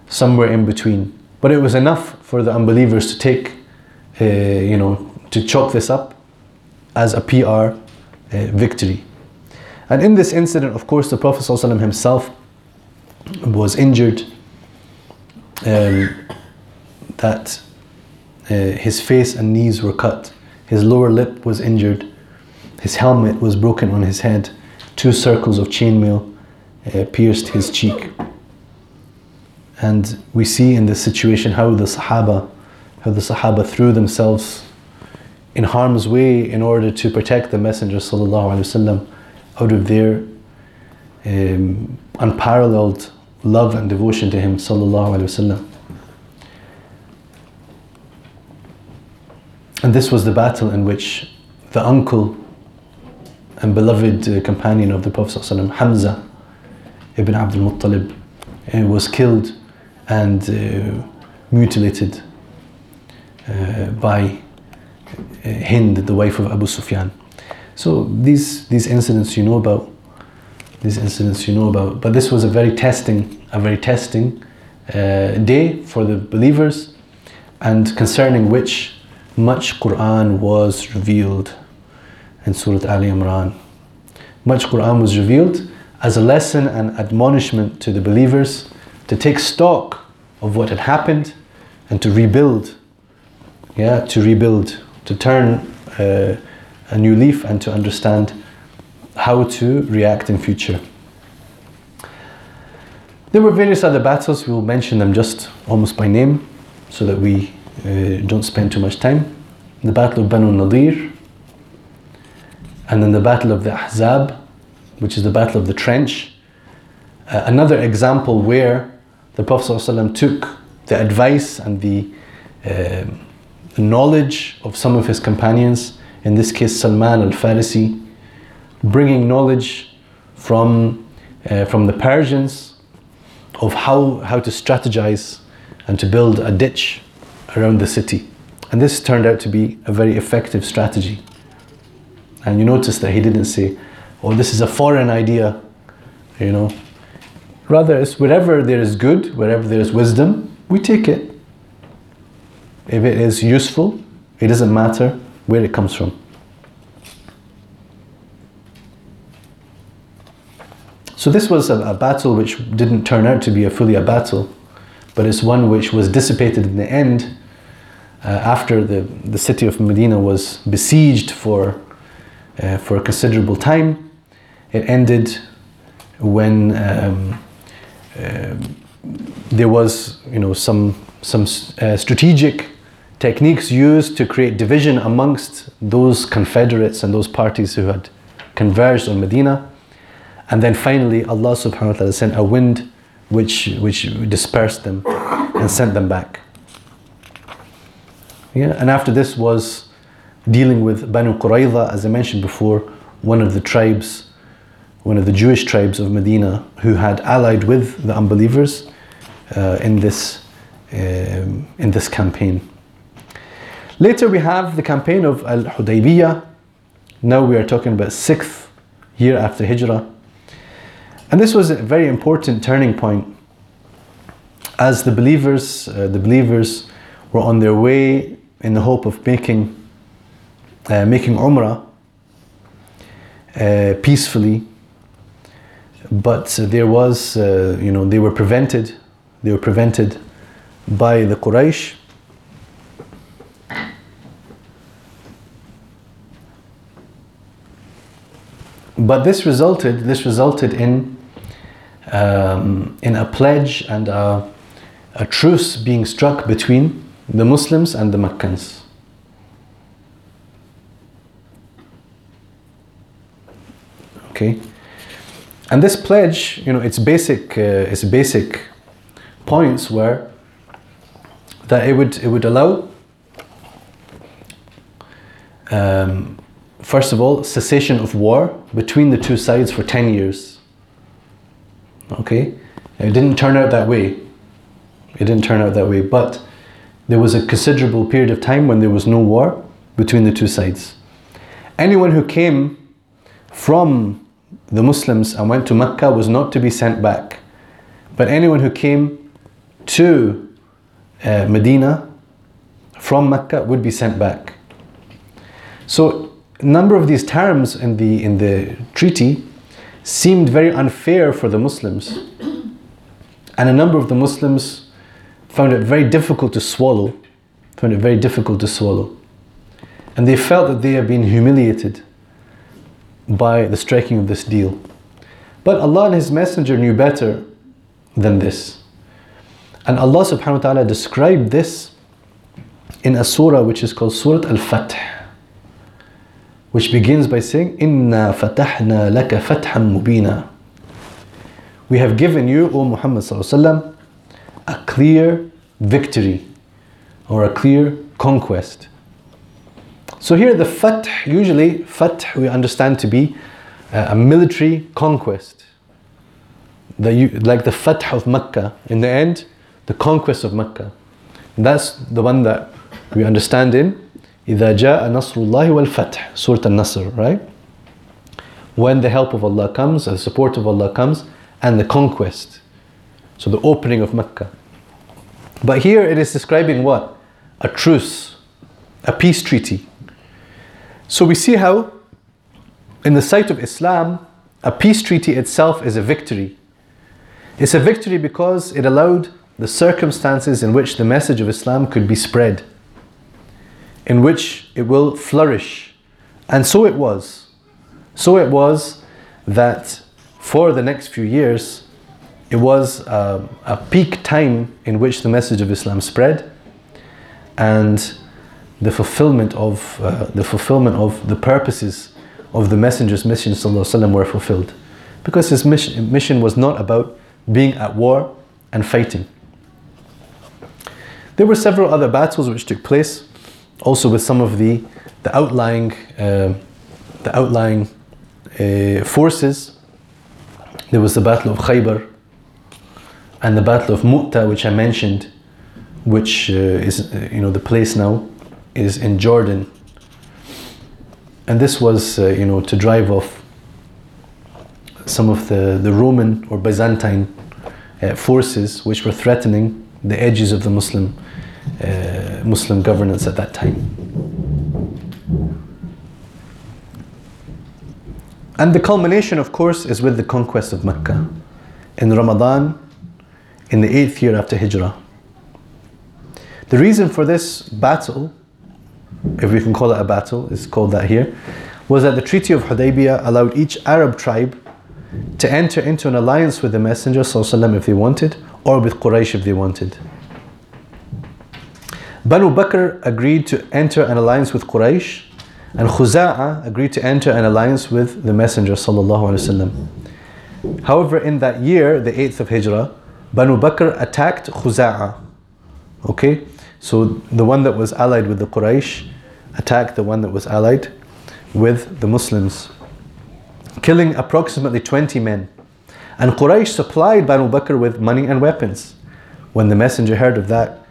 somewhere in between. But it was enough for the unbelievers to take, uh, you know, to chalk this up as a PR uh, victory. And in this incident, of course, the Prophet ﷺ himself was injured, um, that uh, his face and knees were cut, his lower lip was injured, his helmet was broken on his head, two circles of chainmail uh, pierced his cheek. And we see in this situation how the Sahaba, how the Sahaba threw themselves in harm's way in order to protect the Messenger وسلم, out of their um, unparalleled love and devotion to him sallallahu alaihi wasallam and this was the battle in which the uncle and beloved uh, companion of the prophet sallallahu hamza ibn abdul muttalib uh, was killed and uh, mutilated uh, by uh, Hind, the wife of Abu Sufyan. So these, these incidents you know about, these incidents you know about. But this was a very testing, a very testing uh, day for the believers, and concerning which much Quran was revealed in Surah Al Imran. Much Quran was revealed as a lesson and admonishment to the believers to take stock of what had happened and to rebuild. Yeah, to rebuild to turn uh, a new leaf and to understand how to react in future. There were various other battles, we will mention them just almost by name so that we uh, don't spend too much time. The Battle of Banu Nadir, and then the Battle of the Ahzab, which is the Battle of the Trench. Uh, another example where the Prophet ﷺ took the advice and the uh, knowledge of some of his companions, in this case Salman al Farisi, bringing knowledge from, uh, from the Persians of how, how to strategize and to build a ditch around the city. And this turned out to be a very effective strategy. And you notice that he didn't say, oh, this is a foreign idea, you know. Rather, it's wherever there is good, wherever there is wisdom, we take it. If it is useful, it doesn't matter where it comes from. So this was a, a, battle which didn't turn out to be a fully a battle, but it's one which was dissipated in the end uh, after the, the city of Medina was besieged for, uh, for a considerable time. It ended when um, uh, there was you know, some, some uh, strategic techniques used to create division amongst those confederates and those parties who had converged on Medina. And then finally, Allah subhanahu wa ta'ala sent a wind which, which dispersed them and sent them back. Yeah, and after this was dealing with Banu Qurayza, as I mentioned before, one of the tribes, one of the Jewish tribes of Medina who had allied with the unbelievers uh, in, this, um, in this campaign. Later we have the campaign of Al-Hudaybiyah. Now we are talking about sixth year after Hijrah. And this was a very important turning point as the believers, uh, the believers were on their way in the hope of making, uh, making Umrah uh, peacefully. But uh, there was, uh, you know, they were prevented, they were prevented by the Quraysh. But this resulted, this resulted in um, in a pledge and a, a truce being struck between the Muslims and the Meccans. Okay, and this pledge, you know, its basic uh, its basic points were that it would it would allow um, first of all cessation of war between the two sides for 10 years okay? It didn't turn out that way. It didn't turn out that way but there was a considerable period of time when there was no war between the two sides. Anyone who came from the muslims and went to mecca was not to be sent back. But anyone who came to uh, medina from mecca would be sent back. So a number of these terms in the in the treaty seemed very unfair for the Muslims. And a number of the Muslims found it very difficult to swallow, found it very difficult to swallow. And they felt that they had been humiliated by the striking of this deal. But Allah and His Messenger knew better than this. And Allah subhanahu wa ta'ala described this in a surah which is called Surah Al Fath, which begins by saying, Inna fatahna laka fathan mubina. We have given you, O Muhammad a clear victory or a clear conquest. So here the fath, usually fath we understand to be a, a military conquest. The, like the fath of Mecca. In the end, the conquest of Mecca. That's the one that we understand in إذا جاء نصر الله والفتح Surah Al-Nasr, right? When the help of Allah comes, the support of Allah comes, and the conquest. So the opening of Mecca. But here it is describing what? A truce, a peace treaty. So we see how, in the sight of Islam, a peace treaty itself is a victory. It's a victory because it allowed the circumstances in which the message of Islam could be spread, in which it will flourish. And so it was. So it was that for the next few years, it was a, a peak time in which the message of Islam spread, and the fulfillment of uh, the fulfillment of the purposes of the messenger's mission وسلم, were fulfilled, because his mission, mission was not about being at war and fighting. There were several other battles which took place, also with some of the the outlying uh, the outlying uh, forces. There was the Battle of Khaybar and the Battle of Mu'ta, which I mentioned, which uh, is you know the place now is in Jordan. And this was uh, you know to drive off some of the, the Roman or Byzantine uh, forces which were threatening the edges of the Muslim uh, Muslim governance at that time. And the culmination, of course, is with the conquest of Mecca in Ramadan in the eighth year after Hijrah. The reason for this battle, if we can call it a battle, is called that here, was that the Treaty of Hudaybiyah allowed each Arab tribe to enter into an alliance with the Messenger وسلم, if they wanted, or with Quraysh if they wanted. Banu Bakr agreed to enter an alliance with Quraysh, and Khuza'a agreed to enter an alliance with the Messenger. However, in that year, the 8th of Hijrah, Banu Bakr attacked Khuza'a. Okay? So the one that was allied with the Quraysh attacked the one that was allied with the Muslims, killing approximately 20 men. And Quraysh supplied Banu Bakr with money and weapons. When the messenger heard of that,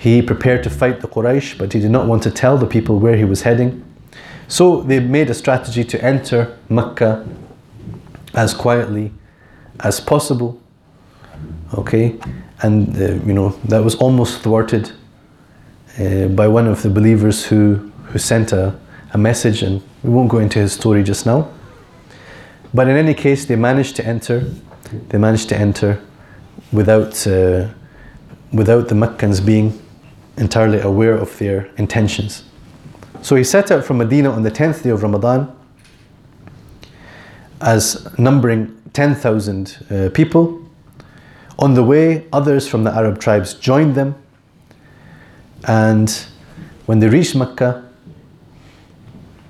he prepared to fight the Quraysh, but he did not want to tell the people where he was heading. So they made a strategy to enter Mecca as quietly as possible. Okay, and uh, you know that was almost thwarted uh, by one of the believers who who sent a, a message, and we won't go into his story just now. But in any case, they managed to enter. They managed to enter without uh, without the Meccans being entirely aware of their intentions. So he set out from Medina on the 10th day of Ramadan. as numbering 10,000 uh, people. On the way, others from the Arab tribes joined them. And when they reached Mecca,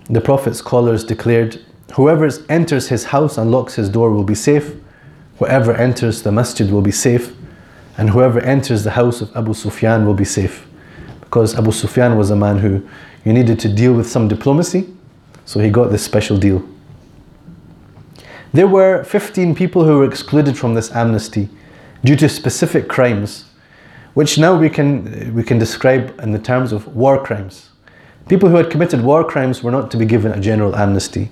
the Prophet's scholars declared, Whoever enters his house and locks his door will be safe. Whoever enters the masjid will be safe. And whoever enters the house of Abu Sufyan will be safe. Because Abu Sufyan was a man who you needed to deal with some diplomacy, so he got this special deal. There were 15 people who were excluded from this amnesty due to specific crimes, which now we can, we can describe in the terms of war crimes. People who had committed war crimes were not to be given a general amnesty.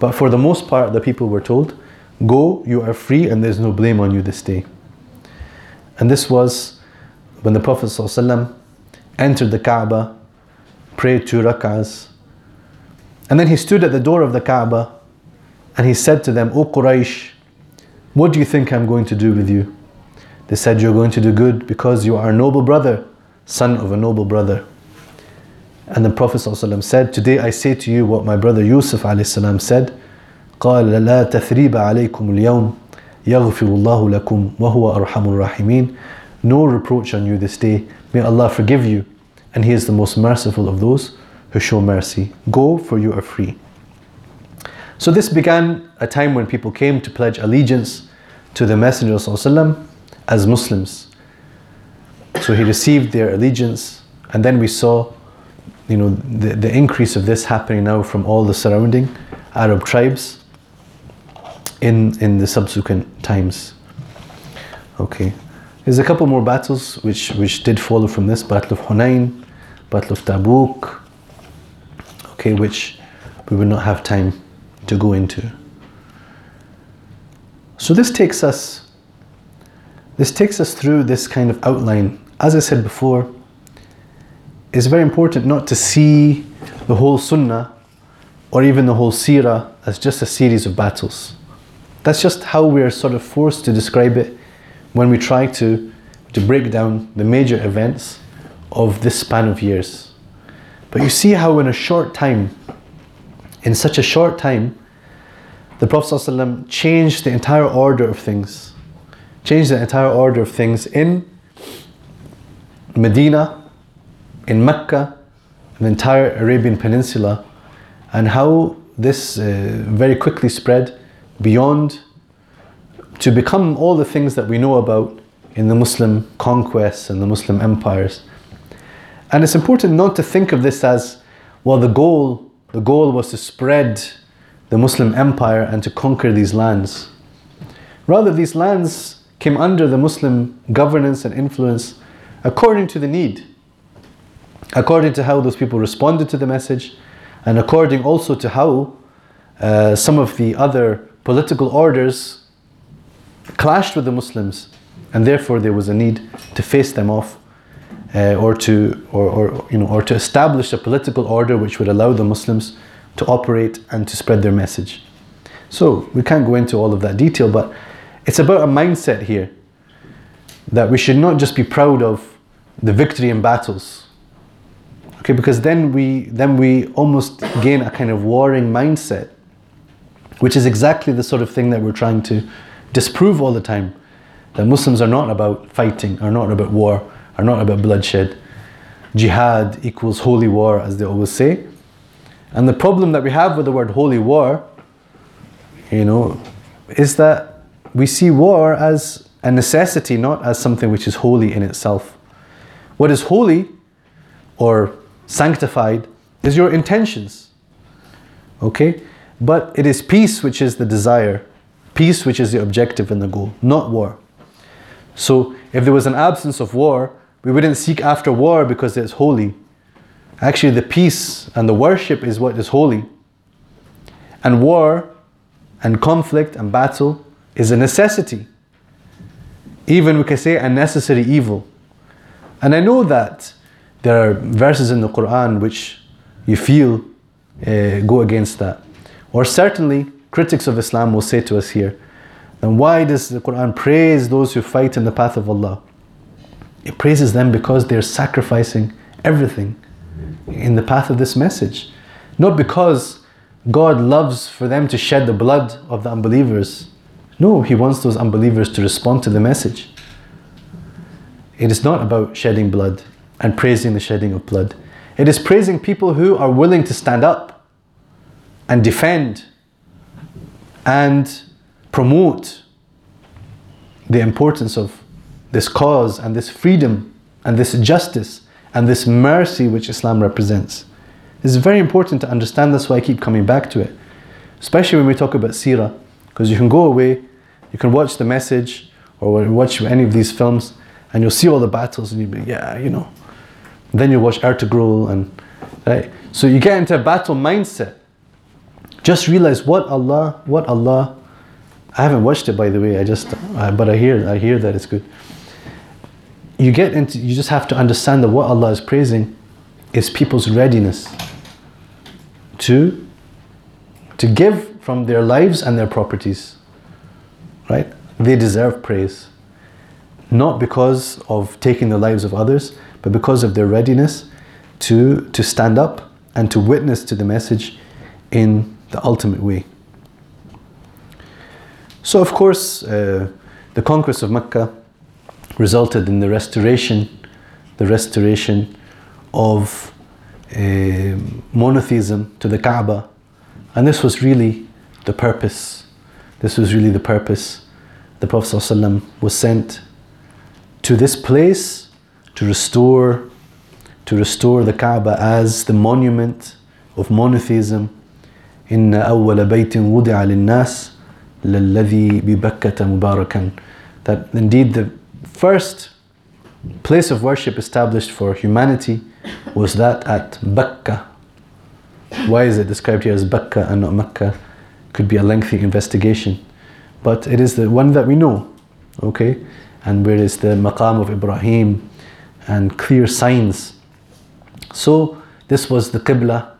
But for the most part, the people were told, Go, you are free, and there's no blame on you this day. And this was when the Prophet ﷺ entered the Kaaba, prayed two rak'ahs, and then he stood at the door of the Kaaba and he said to them, O Quraysh, what do you think I'm going to do with you? They said, You're going to do good because you are a noble brother, son of a noble brother. And the Prophet ﷺ said, Today I say to you what my brother Yusuf السلام, said, قال لا تثريب عليكم اليوم يغفر الله لكم وهو أرحم الراحمين no reproach on you this day. May Allah forgive you. And He is the most merciful of those who show mercy. Go, for you are free. So this began a time when people came to pledge allegiance to the Messenger ﷺ as Muslims. So he received their allegiance, and then we saw, you know, the, the increase of this happening now from all the surrounding Arab tribes in, in the subsequent times. Okay. There's a couple more battles which, which did follow from this Battle of Hunain, Battle of Tabuk, okay, which we will not have time to go into. So this takes us this takes us through this kind of outline. As I said before, it's very important not to see the whole sunnah or even the whole seerah as just a series of battles. That's just how we are sort of forced to describe it when we try to, to break down the major events of this span of years. But you see how in a short time, in such a short time, the Prophet ﷺ changed the entire order of things. Changed the entire order of things in Medina, in Mecca, the entire Arabian Peninsula, and how this uh, very quickly spread beyond to become all the things that we know about in the Muslim conquests and the Muslim empires. And it's important not to think of this as, well, the goal, the goal was to spread the Muslim empire and to conquer these lands. Rather, these lands came under the Muslim governance and influence according to the need, according to how those people responded to the message, and according also to how uh, some of the other political orders clashed with the Muslims, and therefore there was a need to face them off. Uh, or to or, or you know or to establish a political order which would allow the Muslims to operate and to spread their message. So we can't go into all of that detail, but it's about a mindset here that we should not just be proud of the victory in battles. Okay, because then we then we almost gain a kind of warring mindset, which is exactly the sort of thing that we're trying to disprove all the time. That Muslims are not about fighting, are not about war, are not about bloodshed. Jihad equals holy war, as they always say. And the problem that we have with the word holy war, you know, is that we see war as a necessity, not as something which is holy in itself. What is holy or sanctified is your intentions. Okay? But it is peace which is the desire, peace which is the objective and the goal, not war. So if there was an absence of war, we wouldn't seek after war because it's holy. Actually, the peace and the worship is what is holy. And war and conflict and battle is a necessity. Even we can say a necessary evil. And I know that there are verses in the Quran which you feel uh, go against that. Or certainly, critics of Islam will say to us here, then why does the Quran praise those who fight in the path of Allah? It praises them because they're sacrificing everything in the path of this message. Not because God loves for them to shed the blood of the unbelievers. No, He wants those unbelievers to respond to the message. It is not about shedding blood and praising the shedding of blood. It is praising people who are willing to stand up and defend and promote the importance of this cause and this freedom and this justice and this mercy which Islam represents. It's very important to understand. That's why I keep coming back to it, especially when we talk about seerah, because you can go away, you can watch the message or watch any of these films, and you'll see all the battles, and you'll be yeah, you know. Then you watch Ertugrul and right. So you get into a battle mindset. Just realize what Allah, what Allah. I haven't watched it by the way. I just, uh, but I hear, I hear that it's good. You get into, you just have to understand that what Allah is praising is people's readiness to to give from their lives and their properties. Right? They deserve praise. Not because of taking the lives of others, but because of their readiness to, to stand up and to witness to the message in the ultimate way. So, of course, uh, the conquest of Mecca resulted in the restoration, the restoration of uh, monotheism to the Kaaba, and this was really the purpose. This was really the purpose. The Prophet ﷺ was sent to this place to restore, to restore the Kaaba as the monument of monotheism. إن أول بيت وضع للناس للذي ببكة مباركا. That indeed the first place of worship established for humanity was that at Bakka. Why is it described here as Bakka and not Mecca? Could be a lengthy investigation. But it is the one that we know, okay? And where is the maqam of Ibrahim and clear signs. So, this was the Qibla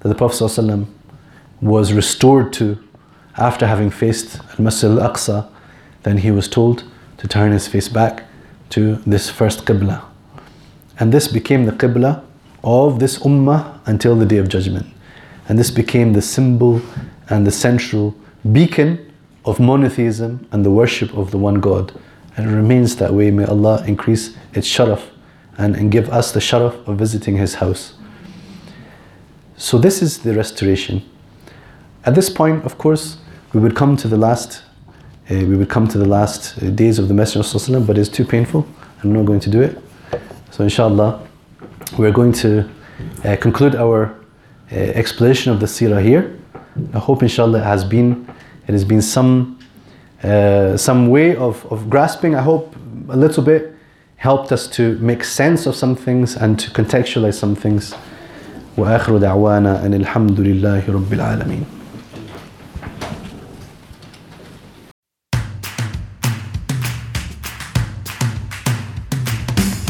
that the Prophet ﷺ was restored to after having faced Masjid al Aqsa. Then he was told to turn his face back to this first Qibla. And this became the Qibla of this Ummah until the Day of Judgment. And this became the symbol and the central beacon of monotheism and the worship of the one God. And it remains that way. May Allah increase its sharaf and, and give us the sharaf of visiting His house. So, this is the restoration. At this point, of course, we would come to the last. Uh, we would come to the last uh, days of the Messenger, but it's too painful. I'm not going to do it. So, inshallah, we're going to uh, conclude our uh, explanation of the seerah here. I hope, inshallah, it has been it has been some uh, some way of, of grasping. I hope a little bit helped us to make sense of some things and to contextualize some things. وآخر دعوانا أن الحمد لله رب العالمين.